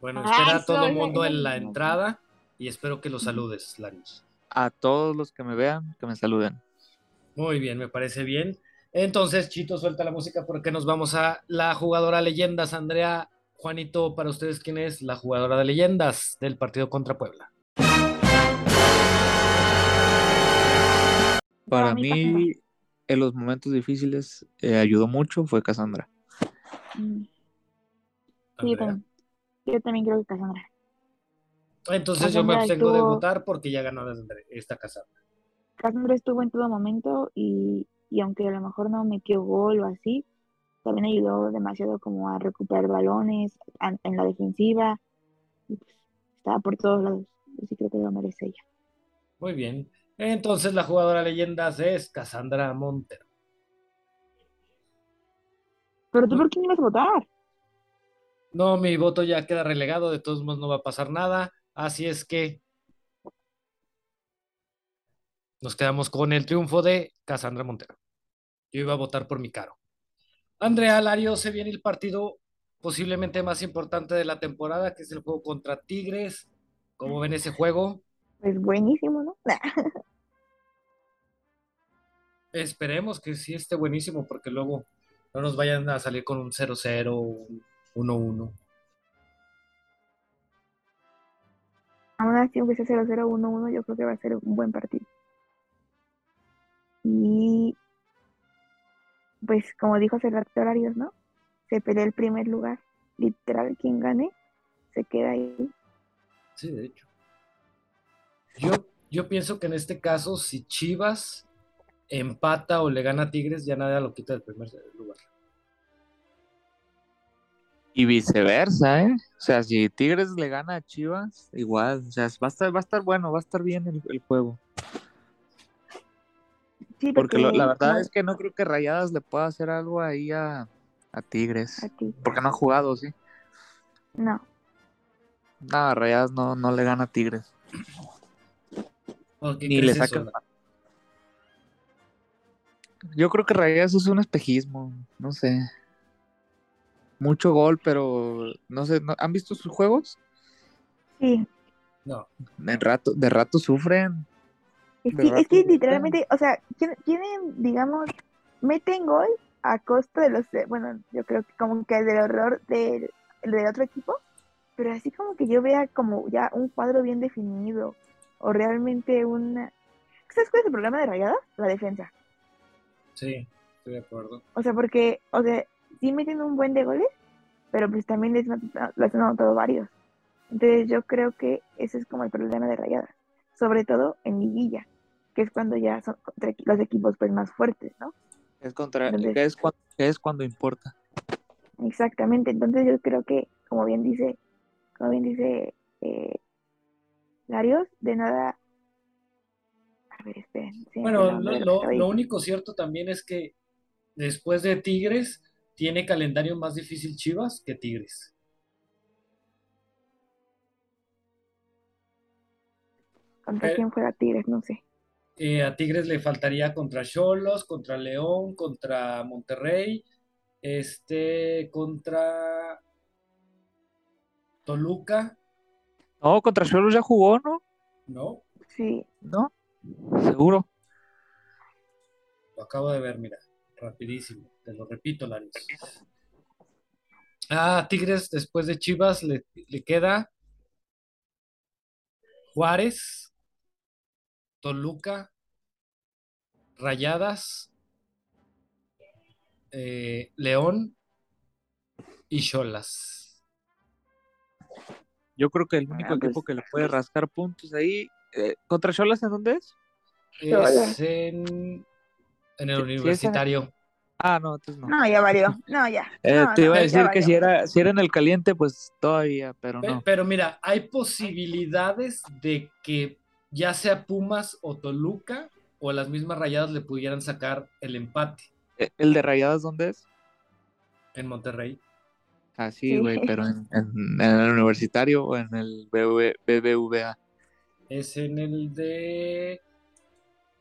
Bueno, Ah, espera a todo el mundo en la entrada y espero que los saludes, Larios. A todos los que me vean, que me saluden. Muy bien, me parece bien. Entonces, Chito, suelta la música porque nos vamos a la jugadora leyendas. Andrea, Juanito, para ustedes, ¿quién es la jugadora de leyendas del partido contra Puebla? Para mí, en los momentos difíciles, eh, ayudó mucho, fue Cassandra. Mm, Sí, Andrea. Yo también creo que Cassandra. Entonces yo me Cassandra abstengo de estuvo- votar porque ya ganó esta casa. Cassandra estuvo en todo momento y, y aunque a lo mejor no metió gol o así, también ayudó demasiado como a recuperar balones en la defensiva. Y pues, estaba por todos lados. Yo sí creo que lo merece ella. Muy bien. Entonces la jugadora leyenda es Cassandra Montero. Pero tú, ¿por quién ibas a votar? No, mi voto ya queda relegado, de todos modos no va a pasar nada. Así es que nos quedamos con el triunfo de Cassandra Montero. Yo iba a votar por mi caro. Andrea Lario se viene el partido posiblemente más importante de la temporada, que es el juego contra Tigres. ¿Cómo ven ese juego? Pues buenísimo, ¿no? Esperemos que sí esté buenísimo, porque luego no nos vayan a salir con un 0-0, un 1-1. Aún así, aunque sea 0-0, 1-1, yo creo que va a ser un buen partido. Y pues como dijo hace rato Horarios, ¿no? Se pelea el primer lugar. Literal, quien gane se queda ahí. Sí, de hecho. Yo, yo pienso que en este caso, si Chivas empata o le gana a Tigres, ya nada lo quita del primer lugar. Y viceversa, ¿eh? O sea, si Tigres le gana a Chivas, igual, o sea, va a estar, va a estar bueno, va a estar bien el, el juego. Sí, Porque lo- la verdad no, es que no creo que Rayadas le pueda hacer algo ahí a, a Tigres. a ti. Porque no ha jugado, sí. No. Nada, Rayadas no, no le gana a Tigres. ¿Por qué Ni le saca- Yo creo que Rayadas es un espejismo, no sé. Mucho gol, pero no sé, ¿no- ¿han visto sus juegos? Sí. No, De rato, de rato sufren. Es que, es que literalmente, o sea, tien- tienen, digamos, meten gol a costa de los, bueno, yo creo que como que del error del, del otro equipo, pero así como que yo vea como ya un cuadro bien definido, o realmente una... ¿Sabes cuál es el problema de Rayadas? La defensa. sí, estoy de acuerdo. O sea, porque, o sea, sí meten un buen de goles, pero pues también les han- les han anotado varios. Entonces yo creo que ese es como el problema de Rayadas, sobre todo en liguilla, que es cuando ya son contra los equipos pues más fuertes, ¿no? Es contra, Entonces- que es cuando, que es cuando importa. Exactamente. Entonces yo creo que, como bien dice, como bien dice eh, Larios, de nada. A ver, esperen. Bueno, lo, único cierto también es que después de Tigres, tiene calendario más difícil Chivas que Tigres. ¿Contra quién juega Tigres? No sé. Eh, a Tigres le faltaría contra Cholos, contra León, contra Monterrey, este, contra Toluca, No, contra Cholos ya jugó, ¿no? ¿no? Sí. ¿No? Seguro. Lo acabo de ver, mira, rapidísimo, te lo repito, Larios. Ah, Tigres después de Chivas le, le queda Juárez, Toluca, Rayadas, eh, León y Cholas. Yo creo que el Ah, único equipo pues- que le puede rascar puntos ahí. eh, ¿Contra Cholas en dónde es? Es en, en el Sí, universitario. Ah, no, entonces no. No, ya valió. No, ya. Eh, No, te iba no, a decir que si era, si era en el caliente, pues todavía, pero Pe- no. Pero mira, hay posibilidades de que ya sea Pumas o Toluca o las mismas rayadas le pudieran sacar el empate Eh, ¿El de Rayadas dónde es? en Monterrey. Ah, sí, Sí. güey, pero en, en- en el universitario o en el BV BBVA. Es en el de.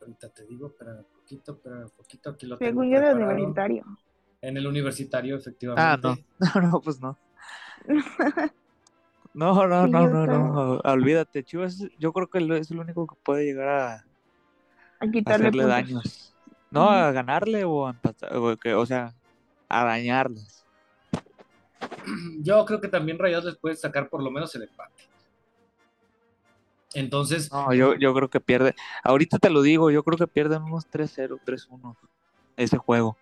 Ahorita te digo, un poquito, un poquito, aquí lo tengo Según yo, de preparado. universitario. En el universitario, Ah, efectivamente. no. No, no, pues no. No, no, Sí, no, yo no, no. Olvídate, Chivas, yo creo que es el único que puede llegar a, a A quitarle hacerle puntos. daños. No, a ganarle o a empatar, o, que- o sea, a dañarles. Yo creo que también Rayados les puede sacar por lo menos el empate. Entonces, No, yo, yo creo que pierde. Ahorita te lo digo, yo creo que pierden unos 3-0, 3-1 ese juego.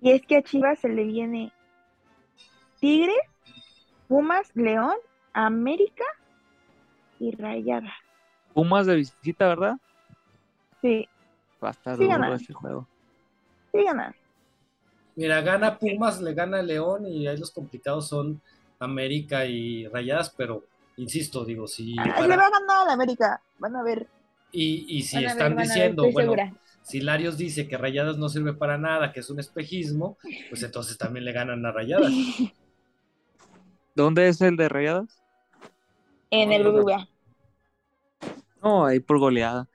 Y es que a Chivas se le viene Tigres, Pumas, León, América y Rayadas. Pumas de visita, ¿verdad? Sí, Va a estar Sí, duro ese juego. sí ganan. mira, gana Pumas, le gana León y ahí los complicados son América y Rayadas, pero insisto, digo, si Ah, para- Le va a ganar a la América. Van a ver. y, y si van están ver, diciendo, bueno, segura. si Larios dice que Rayadas no sirve para nada, que es un espejismo, pues entonces también le ganan a Rayadas. ¿Dónde es el de Rayadas? En el BBVA. No, ahí por goleada.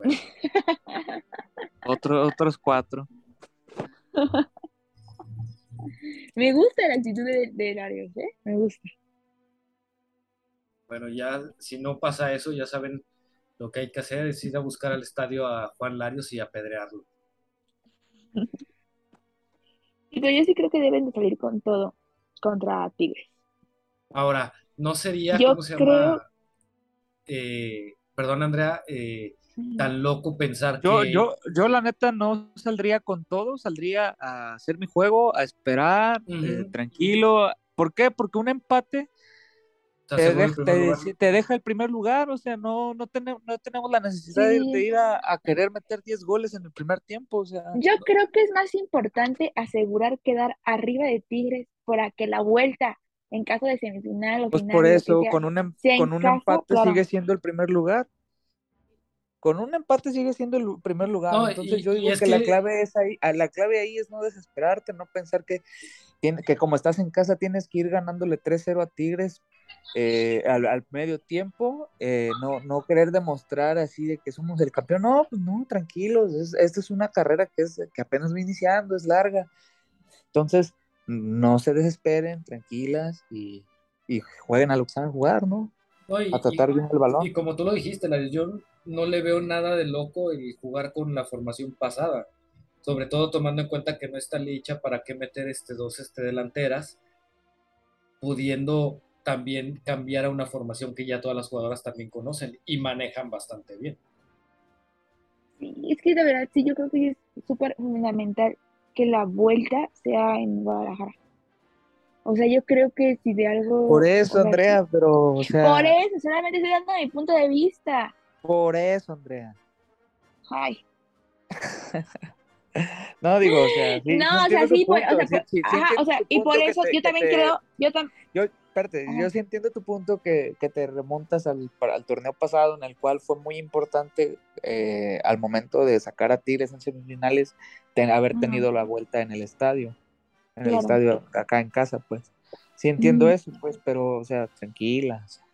Otro, otros cuatro. Me gusta la actitud de, de Larios, ¿eh? Me gusta. Bueno, ya si no pasa eso, ya saben lo que hay que hacer es ir a buscar al estadio a Juan Larios y apedrearlo. Y pero yo sí creo que deben de salir con todo contra Tigres. Ahora, no sería, Yo ¿cómo se creo- llama? Eh, perdón, Andrea, eh, tan loco pensar Yo, que yo, yo la neta no saldría con todo, saldría a hacer mi juego, a esperar, eh, tranquilo. ¿Por qué? Porque un empate te deja el primer lugar, o sea, no, no, tenemos, no tenemos la necesidad de, Sí. de ir a, a querer meter 10 goles en el primer tiempo, o sea, Yo creo que es más importante asegurar quedar arriba de Tigres para que la vuelta, en caso de semifinal o pues final, por eso, sea, con em- con un casa, empate claro. sigue siendo el primer lugar. Con un empate sigue siendo el primer lugar. No, Entonces y- yo digo es que, la clave es ahí, a la clave ahí es no desesperarte, no pensar que, tiene, que como estás en casa tienes que ir ganándole 3-0 a Tigres eh, al, al medio tiempo, eh, no, no querer demostrar así de que somos el campeón. No, pues no, tranquilos, es, esta es una carrera que, es, que apenas va iniciando, es larga. Entonces, no se desesperen, tranquilas y, y jueguen a lo que saben jugar, ¿no? No, y- A tratar y- bien el balón. Y como tú lo dijiste, yo no le veo nada de loco el jugar con la formación pasada. Sobre todo tomando en cuenta que no está licha para qué meter este dos este, delanteras, pudiendo también cambiar a una formación que ya todas las jugadoras también conocen y manejan bastante bien. Sí, es que de verdad, sí, yo creo que es súper fundamental que la vuelta sea en Guadalajara. O sea, yo creo que si de algo... Por o eso, sea, Andrea, pero, o sea, Por eso, solamente estoy dando mi punto de vista. por eso, Andrea. Ay, No, digo, o sea, sí, no, o sea, sí, por- o sea, sí- por- sí- sí ajá, entiendo o sea, tu y por eso yo también te- creo, yo también, Yo, espérate, Ajá. yo sí entiendo tu punto que, que te remontas al, al torneo pasado, en el cual fue muy importante eh, al momento de sacar a Tigres en semifinales, ten- haber Ajá. tenido la vuelta en el estadio, en el estadio acá en casa, pues. Sí entiendo eso, pues, pero, o sea, tranquila. o sea,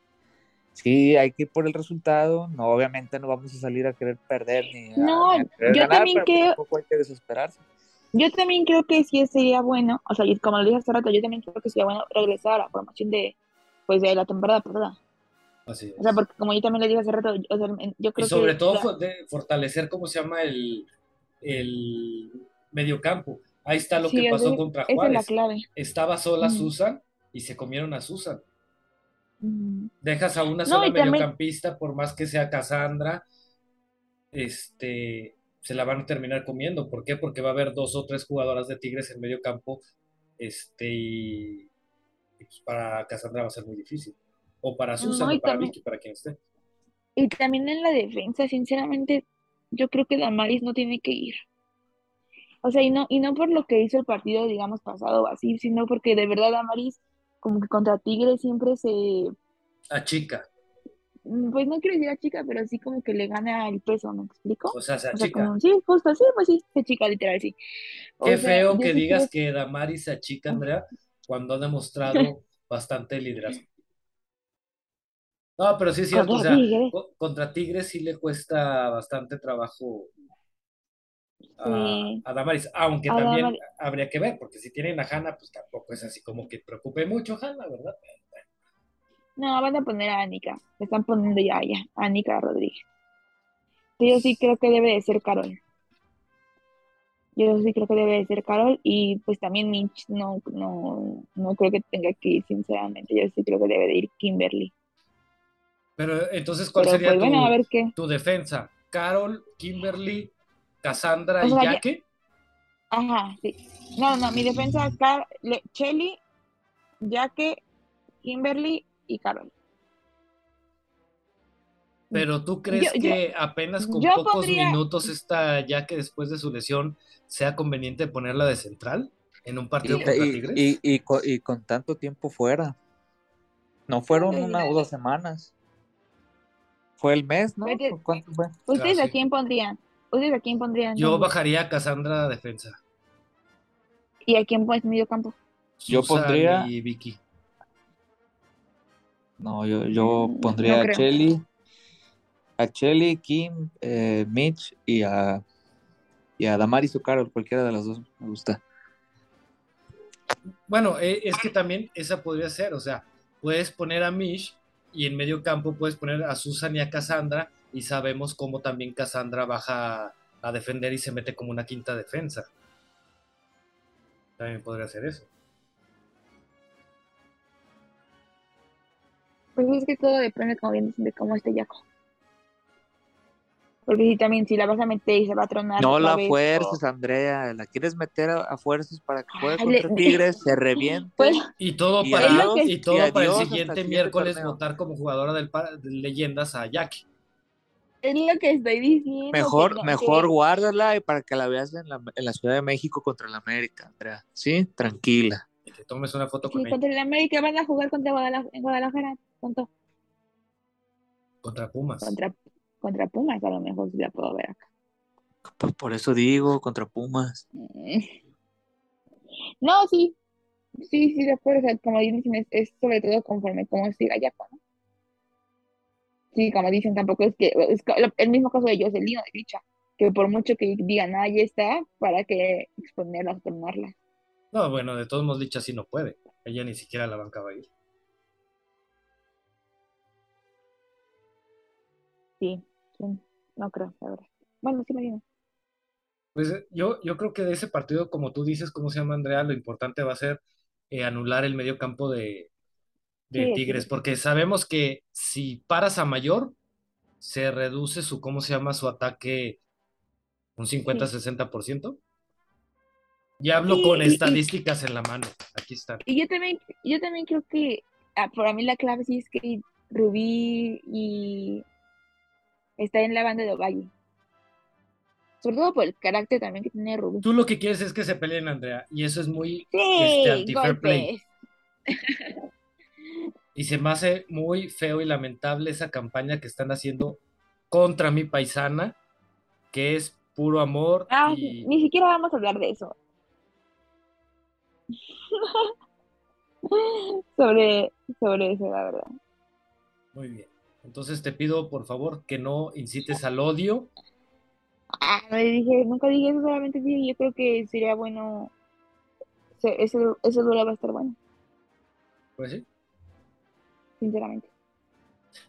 Sí, hay que ir por el resultado. No, obviamente no vamos a salir a querer perder ni a, No, ni a querer yo ganar, también pero pues creo- tampoco hay que desesperarse. Yo también creo que sí sería bueno, o sea, y como lo dije hace rato, yo también creo que sería bueno regresar a la formación de, pues, de la temporada pasada. Así es. O sea, porque como yo también le dije hace rato, o sea, yo y creo sobre que todo de fortalecer, ¿cómo se llama? El, el mediocampo. Ahí está lo sí, que pasó contra esa es la Juárez. clave. Estaba sola Ujú. Susan y se comieron a Susan. Ujú. Dejas a una No, sola y también- mediocampista, por más que sea Cassandra, este, se la van a terminar comiendo. ¿Por qué? Porque va a haber dos o tres jugadoras de Tigres en medio campo, este, y, y pues para Cassandra va a ser muy difícil. O para Susan, No, y o para también- Vicky, para quien esté. Y también en la defensa, sinceramente, yo creo que Damaris no tiene que ir. O sea, y no, y no por lo que hizo el partido, digamos, pasado o así, sino porque de verdad Damaris, como que contra Tigres siempre se, A chica, mm, pues no quiero decir a chica, pero sí como que le gana el peso, ¿me explico? o sea, se O sea, chica. como, sí, justo, sí, pues sí, se chica, literal, sí. O Qué sea, feo que digas que Damaris se achica, Andrea, cuando ha demostrado bastante liderazgo. No, pero sí es cierto, o Contra sea, Tigres. co- contra Tigres sí le cuesta bastante trabajo a, Sí. a Damaris, aunque A también habría que ver, porque si tienen a Hanna, pues tampoco es así como que preocupe mucho Hanna, ¿verdad? No, van a poner a Anika. Le están poniendo ya, ya, Anika Rodríguez. Yo sí creo que debe de ser Carol. Yo sí creo que debe de ser Carol y pues también Mitch no, no, no creo que tenga que ir, sinceramente. Yo sí creo que debe de ir Kimberly. Pero entonces, ¿cuál Pero sería pues bueno, a tu, ver qué. tu defensa? ¿Carol, Kimberly, Cassandra O y sea, ya-? Ajá, sí. No, no, mi defensa, Car Chelly, Jaque, Kimberly y Carol. Pero tú crees Yo- yo- que apenas con pocos minutos esta Yaque después de su lesión sea conveniente ponerla de central en un partido Y, contra y- Tigres? y- y co- y con tanto tiempo fuera. No fueron una o dos semanas. Fue el mes, ¿no? Vete. ¿O ¿Cuánto fue? ¿Ustedes Ah, a quién pondrían? ¿Ustedes a quién pondrían? Yo bajaría a Cassandra a defensa. ¿Y a quién pones medio campo? Yo Susan pondría- Y Vicky. No, yo, yo Mm, pondría no a. Chelly, a Chelly, Kim, eh, Mitch y a, y a Damaris o Carol, cualquiera de las dos me gusta. Bueno, eh, es que también esa podría ser, o sea, puedes poner a Mish y en medio campo puedes poner a Susan y a Cassandra y sabemos cómo también Cassandra baja a defender y se mete como una quinta defensa. También podría ser eso. Pues es que todo depende, como bien dicen, de cómo esté Jaco. Porque si también, si la vas a meter y se va a tronar No la vez, fuerces, o- Andrea, la quieres meter a, a fuerzas para que juegue Ay, le- contra Tigres, se reviente. Pues, Y todo Y para, adiós, y todo y para el siguiente miércoles torneo. votar como jugadora del pa- de leyendas a Jackie. es lo que estoy diciendo. que Mejor, no- mejor que- guárdala y para que la veas en la, en la Ciudad de México contra el América, Andrea. Sí, tranquila. Y te tomes una foto Sí, con ella. contra el América van a jugar contra Guadalajara, en Guadalajara, contra, Contra Pumas. contra, contra Pumas, a lo mejor sí la puedo ver acá. Pues por eso digo, contra Pumas. Mm. No, sí, sí, sí, de acuerdo, o sea, como dicen, es, es sobre todo conforme cómo siga Jaco, ¿no? Sí, como dicen, tampoco es que, es el mismo caso de Jocelyn, de Licha, que por mucho que digan, ah, ya está, para que exponerla, tornarla. No, bueno, de todos modos Licha sí no puede. Ella ni siquiera a la banca va a ir. Sí, sí, no creo, la verdad. Bueno, sí me digo. Pues eh, yo, yo creo que de ese partido, como tú dices, ¿cómo se llama Andrea? Lo importante va a ser eh, anular el medio campo de, de Sí, Tigres, sí. porque sabemos que si paras a mayor, se reduce su, ¿cómo se llama? Su ataque un 50-60%. Y hablo Sí, con y- y- estadísticas en la mano. Aquí están. Y yo también, yo también creo que ah, para mí la clave sí es que Rubí y está en la banda de Ovalle. Sobre todo por el carácter también que tiene Rubí. Tú lo que quieres es que se peleen, Andrea, y eso es muy Sí, este, anti-fair play. Y se me hace muy feo y lamentable esa campaña que están haciendo contra mi paisana, que es puro amor Ah, y ni siquiera vamos a hablar de eso. sobre, sobre eso, la verdad. muy bien. Entonces te pido por favor que no incites al odio. Ah, no dije, nunca dije eso, solamente dije, yo creo que sería bueno. se- Ese, ese duelo va a estar bueno, Pues sí. sinceramente.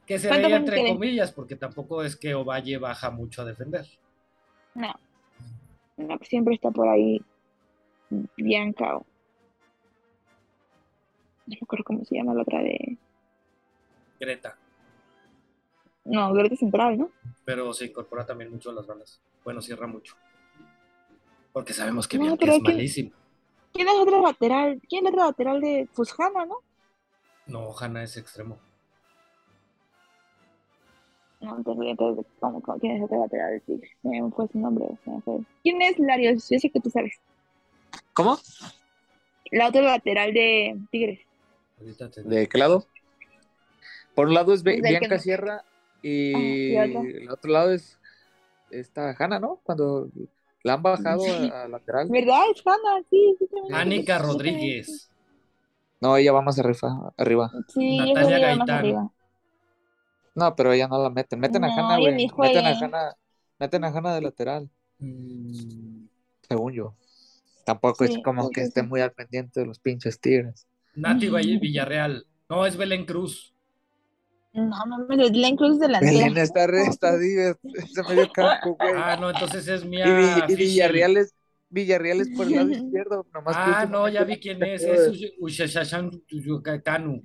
Que se ¿Cuánto veía entre comillas, porque tampoco es que Ovalle baja mucho a defender. No. No, siempre está por ahí Bianca o... No me acuerdo cómo se llama la otra de... Greta, No, Greta Central, ¿no? pero se incorpora también mucho a las bandas. Bueno, cierra mucho. Porque sabemos que No, es que- malísima. ¿Quién es otro lateral? ¿Quién es otro lateral de Fusjana, no? No, Hanna es extremo. No entonces de cómo, cómo- quién es otro lateral de Tigres. Se me fue su nombre. fue. ¿Quién es Larios? Yo sé que tú sabes. ¿Cómo? La otra lateral de Tigres. Ahorita te ¿De qué lado? Por un lado es Pues Bianca no- Sierra y Ah, y el otro lado es esta Hanna, ¿no? Cuando la han bajado Sí. a, a lateral. ¿Verdad? Es Hanna, sí. sí, Anica sí, sí, sí. Rodríguez. No, ella va más arriba. arriba. Sí, Natalia Gaitán. arriba. No, pero ella no la meten. Meten a Hanna, güey. Meten a. Hanna, meten a Hanna de lateral, Mm, según yo. Tampoco es como sí, que sí, esté muy al pendiente de los pinches tigres. Nati Valle- Villarreal. No, es Belén Cruz. No, mames, Glenn Cruz es delantera. Belén está, re- está ahí, es- ese medio campo, güey. Ah, no, entonces es y, Vi- y Fischel. Villarreal es, Villarreal es por el lado izquierdo. Nomás Ah, no, ya vi quién es. Es Ushashashan Tuyukakanu.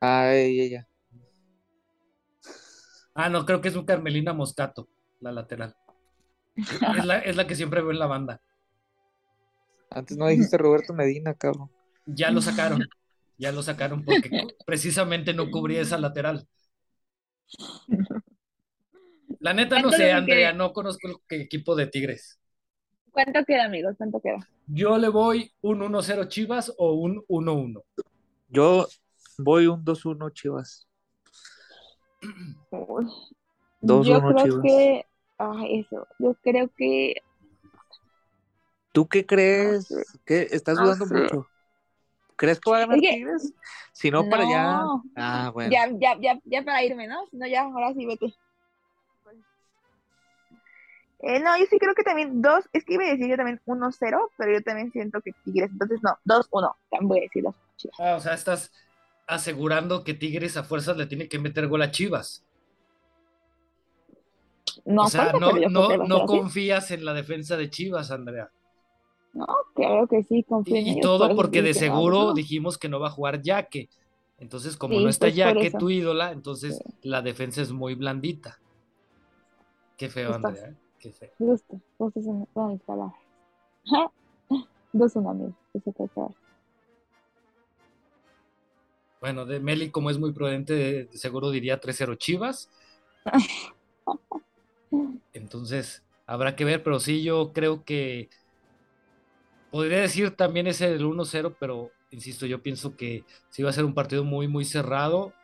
Ay, ella. Ah, no, creo que es un Carmelina Moscato, la lateral. Es la, es la que siempre veo en la banda. Antes no dijiste Roberto Medina, cabrón. Ya lo sacaron. Ya lo sacaron porque precisamente no cubría esa lateral. La neta no ¿Cuánto sé, Andrea, no conozco el equipo de Tigres. ¿Cuánto queda, amigos? ¿Cuánto queda? Yo le voy un 1-0 Chivas o un 1-1. Yo voy un 2-1 Chivas. Uy. Dos, yo uno, creo Chivas. que, ah, eso, yo creo que, ¿Tú qué crees? No sé. ¿Qué? ¿Estás No dudando sé. mucho? ¿Crees que va a ganar Es que- Tigres? Si no, para allá. No. Ah, bueno. ya, ya, ya, ya para irme, ¿no? Si no, ya, ahora sí, vete. Eh, no, yo sí creo que también dos, es que iba a decir yo también 1-0, pero yo también siento que Tigres, entonces no, 2-1, también voy a decir 2 Chivas. Ah, o sea, estás asegurando que Tigres a fuerzas le tiene que meter gol a Chivas. No, o sea, no, no, no confías en la defensa de Chivas, Andrea. No, claro que sí, confío Y, en y todo por porque de no, seguro no. dijimos que no va a jugar Yaque. Entonces, como Sí, no está pues, Yaque, tu ídola, entonces la defensa es muy blandita. Qué feo, Justo. Andrea. ¿eh? Qué feo. Justo, justo son son mis palabras. 2-1, amigo, eso que. Bueno, de Meli, como es muy prudente, de- de seguro diría 3-0 Chivas. Entonces, habrá que ver, pero sí, yo creo que podría decir también ese del 1-0, pero insisto, yo pienso que si va a ser un partido muy, muy cerrado,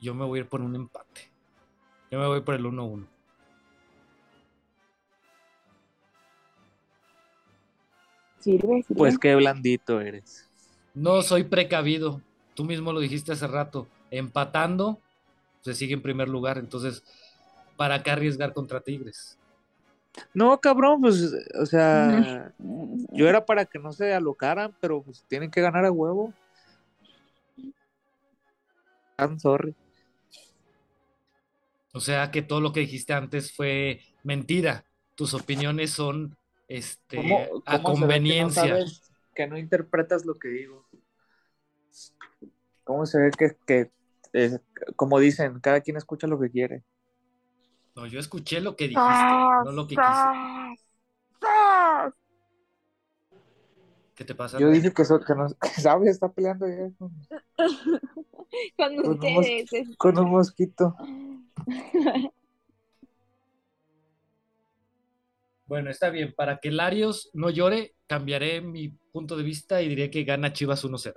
yo me voy a ir por un empate. Yo me voy por el 1-1. Sirve, sirve. Pues qué blandito eres. No soy precavido. Tú mismo lo dijiste hace rato. Empatando, se sigue en primer lugar. Entonces, ¿para qué arriesgar contra Tigres? No, cabrón, pues, o sea, yo era para que no se alocaran, pero pues tienen que ganar a huevo. I'm sorry. O sea que todo lo que dijiste antes fue mentira. Tus opiniones son este, ¿Cómo- a cómo se ve que no conveniencia. sabes, que no interpretas lo que digo. ¿Cómo se ve que, que eh, como dicen, cada quien escucha lo que quiere? No, yo escuché lo que dijiste, ¡Sas, no lo que quise. sas! ¿Qué te pasa? Yo dije que, so- que no que sabe, está peleando ya con, Con un ustedes. es- con un mosquito. Bueno, está bien. Para que Larios no llore, cambiaré mi punto de vista y diré que gana Chivas 1-0.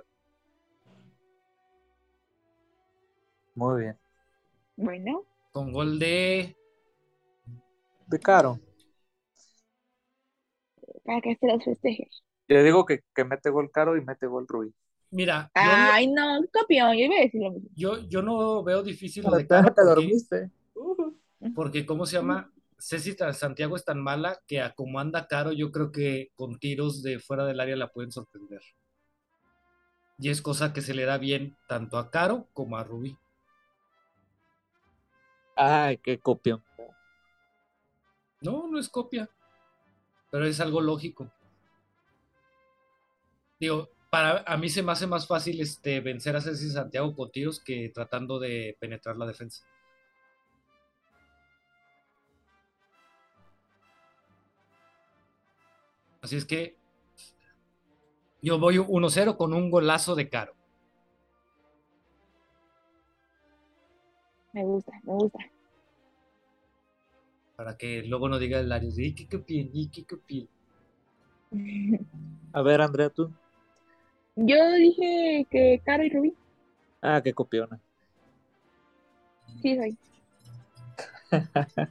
Muy bien. Bueno, Con gol de. De caro. para que se los festeje. Yo digo que, que mete gol caro y mete gol Rubí. Mira, yo no- Ay, no, copión, yo iba a decir lo mismo. yo, yo no veo difícil lo Te, de Caro te porque, dormiste. porque, ¿cómo se llama? Ceci Santiago es tan mala que a como anda Caro, yo creo que con tiros de fuera del área la pueden sorprender. Y es cosa que se le da bien tanto a Caro como a Rubí. Ay, qué copión. No, no es copia, pero es algo lógico. Digo, para a mí se me hace más fácil este, vencer a Ceci Santiago con tiros que tratando de penetrar la defensa. Así es que yo voy 1-0 con un golazo de Caro. Me gusta, me gusta. Para que luego no diga el Larios, ¿y qué? ¿Y qué copié?". A ver, Andrea, tú. Yo dije que Caro y Rubí. Ah, qué copiona. Sí, soy.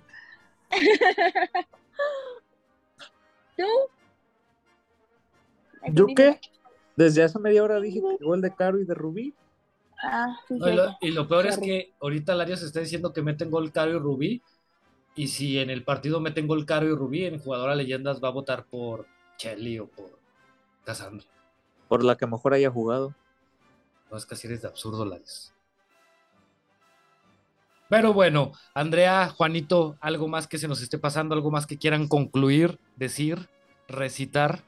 ¿Tú? ¿A quién ¿Yo qué? Desde hace media hora dije que gol de Caro y de Rubí. Ah, sí, No, y, lo, cierto. y lo peor es que ahorita Larios está diciendo que meten gol Caro y Rubí. Y si en el partido meten gol Caro y Rubí, en jugador a leyendas va a votar por Chelly o por Cassandra. Por la que mejor haya jugado. No es que así eres de absurdo, Larios. Pero bueno, Andrea, Juanito, algo más que se nos esté pasando, algo más que quieran concluir, decir, recitar.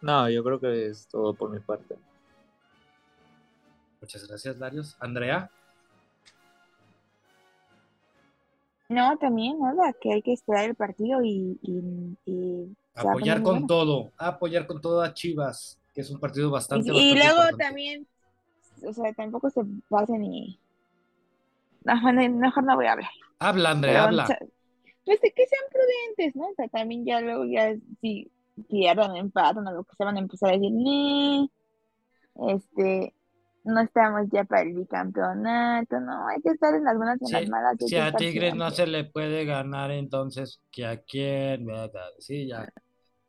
No, yo creo que es todo por mi parte. Muchas gracias, Larios. Andrea, No, también, nada, que hay que esperar el partido y, apoyar con bueno. todo, apoyar con todo a Chivas, que es un partido bastante, Y, luego importante. también, o sea, tampoco se basen y... No, mejor no voy a hablar. Habla, Andrea, Pero, habla. o sea, pues de que sean prudentes, ¿no? O sea, también ya luego ya, si pierdan, empatan o lo que se van a empezar a decir, "Nee, este, no estamos ya para el bicampeonato, no, hay que estar en las buenas y en las malas. si a Tigres no siempre". se le puede ganar, entonces, ¿que a quién? ¿Verdad? Sí, ya,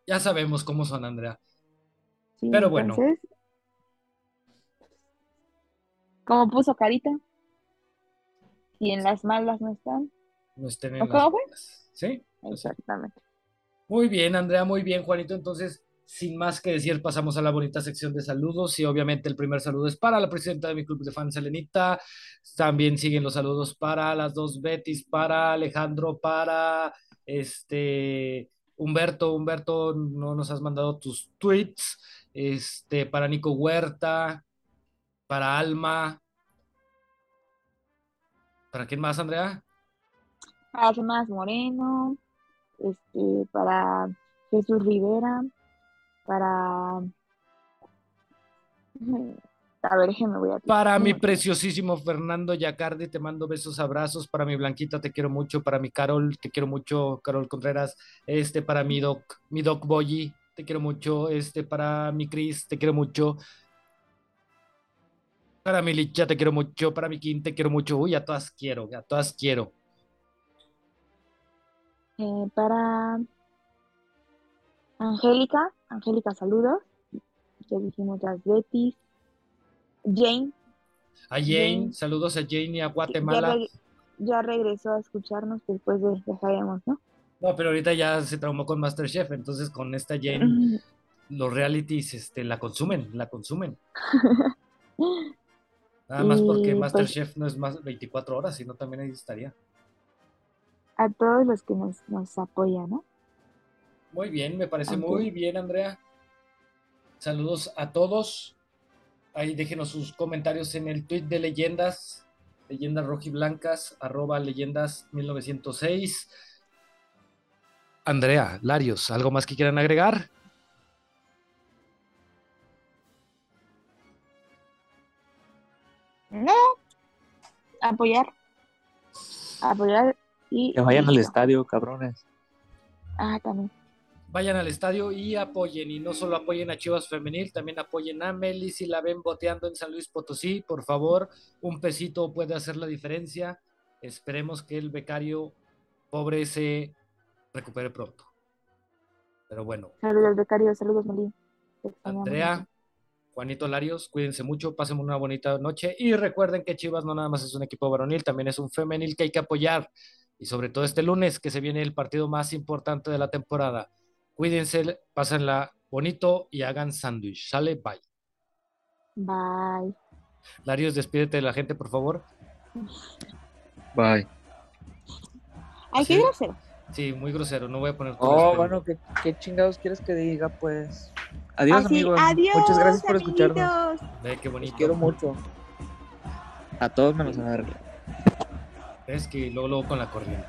ya sabemos cómo son, Andrea. Sí, Pero bueno. entonces, como puso Carita, si en las malas no están, No estén en ¿O las cómo buenas. ¿Sí? exactamente. Muy bien, Andrea, muy bien, Juanito. Entonces, sin más que decir, pasamos a la bonita sección de saludos. Y obviamente el primer saludo es para la presidenta de mi club de fans, Elenita. También siguen los saludos para las dos Betis, para Alejandro, para este Humberto. Humberto, no nos has mandado tus tweets. Este, para Nico Huerta, para Alma. ¿Para quién más, Andrea? Para Tomás Moreno, este, para Jesús Rivera, para... A ver, déjenme voy a... Para mi preciosísimo Fernando Yacardi, te mando besos, abrazos. Para mi Blanquita, te quiero mucho. Para mi Carol, te quiero mucho. Carol Contreras. Este, para mi Doc, mi Doc Boyi, te quiero mucho. Este, para mi Cris, te quiero mucho. Para mi Licha, te quiero mucho. Para mi Kim, te quiero mucho. Uy, a todas quiero, a todas quiero. Eh, para Angélica, Angélica, saludos. Ya dijimos las Betis. Jane, A Jane, Jane. saludos a Jane y a ya, Guatemala. reg- ya regresó a escucharnos después de, ya sabemos, ¿no? No, pero ahorita ya se traumó con Masterchef, entonces con esta Jane, los realities este, la consumen, la consumen. Nada más porque pues- Masterchef no es más 24 horas, sino también ahí estaría. A todos los que nos, nos apoyan, ¿no? Muy bien, me parece muy bien, Andrea. Saludos a todos. Ahí déjenos sus comentarios en el tweet de leyendas, leyendas rojiblancas, arroba leyendas 1906. Andrea, Larios, ¿algo más que quieran agregar? No, apoyar. Apoyar y... Que vayan al estadio, cabrones. Ah, también. Vayan al estadio y apoyen. Y no solo apoyen a Chivas Femenil, también apoyen a Meli si la ven boteando en San Luis Potosí. Por favor, un pesito puede hacer la diferencia. Esperemos que el becario pobre se recupere pronto. Pero bueno, Saludos, becario. Saludos, Meli. Andrea. Juanito Larios, cuídense mucho, pasen una bonita noche y recuerden que Chivas no nada más es un equipo varonil, también es un femenil que hay que apoyar. Y sobre todo este lunes que se viene el partido más importante de la temporada. Cuídense, pásenla bonito y hagan sándwich. Sale, bye. Bye. Larios, despídete de la gente, por favor. Bye. Ay, Sí. qué grosero. Sí, muy grosero, no voy a poner todo Oh, bueno, ¿qué, qué chingados quieres que diga? Pues. Adiós, Así, amigos. adiós. Muchas gracias por escucharnos. Ve qué bonito. Los quiero mucho. A todos menos a ver. Es que luego, luego con la corriente.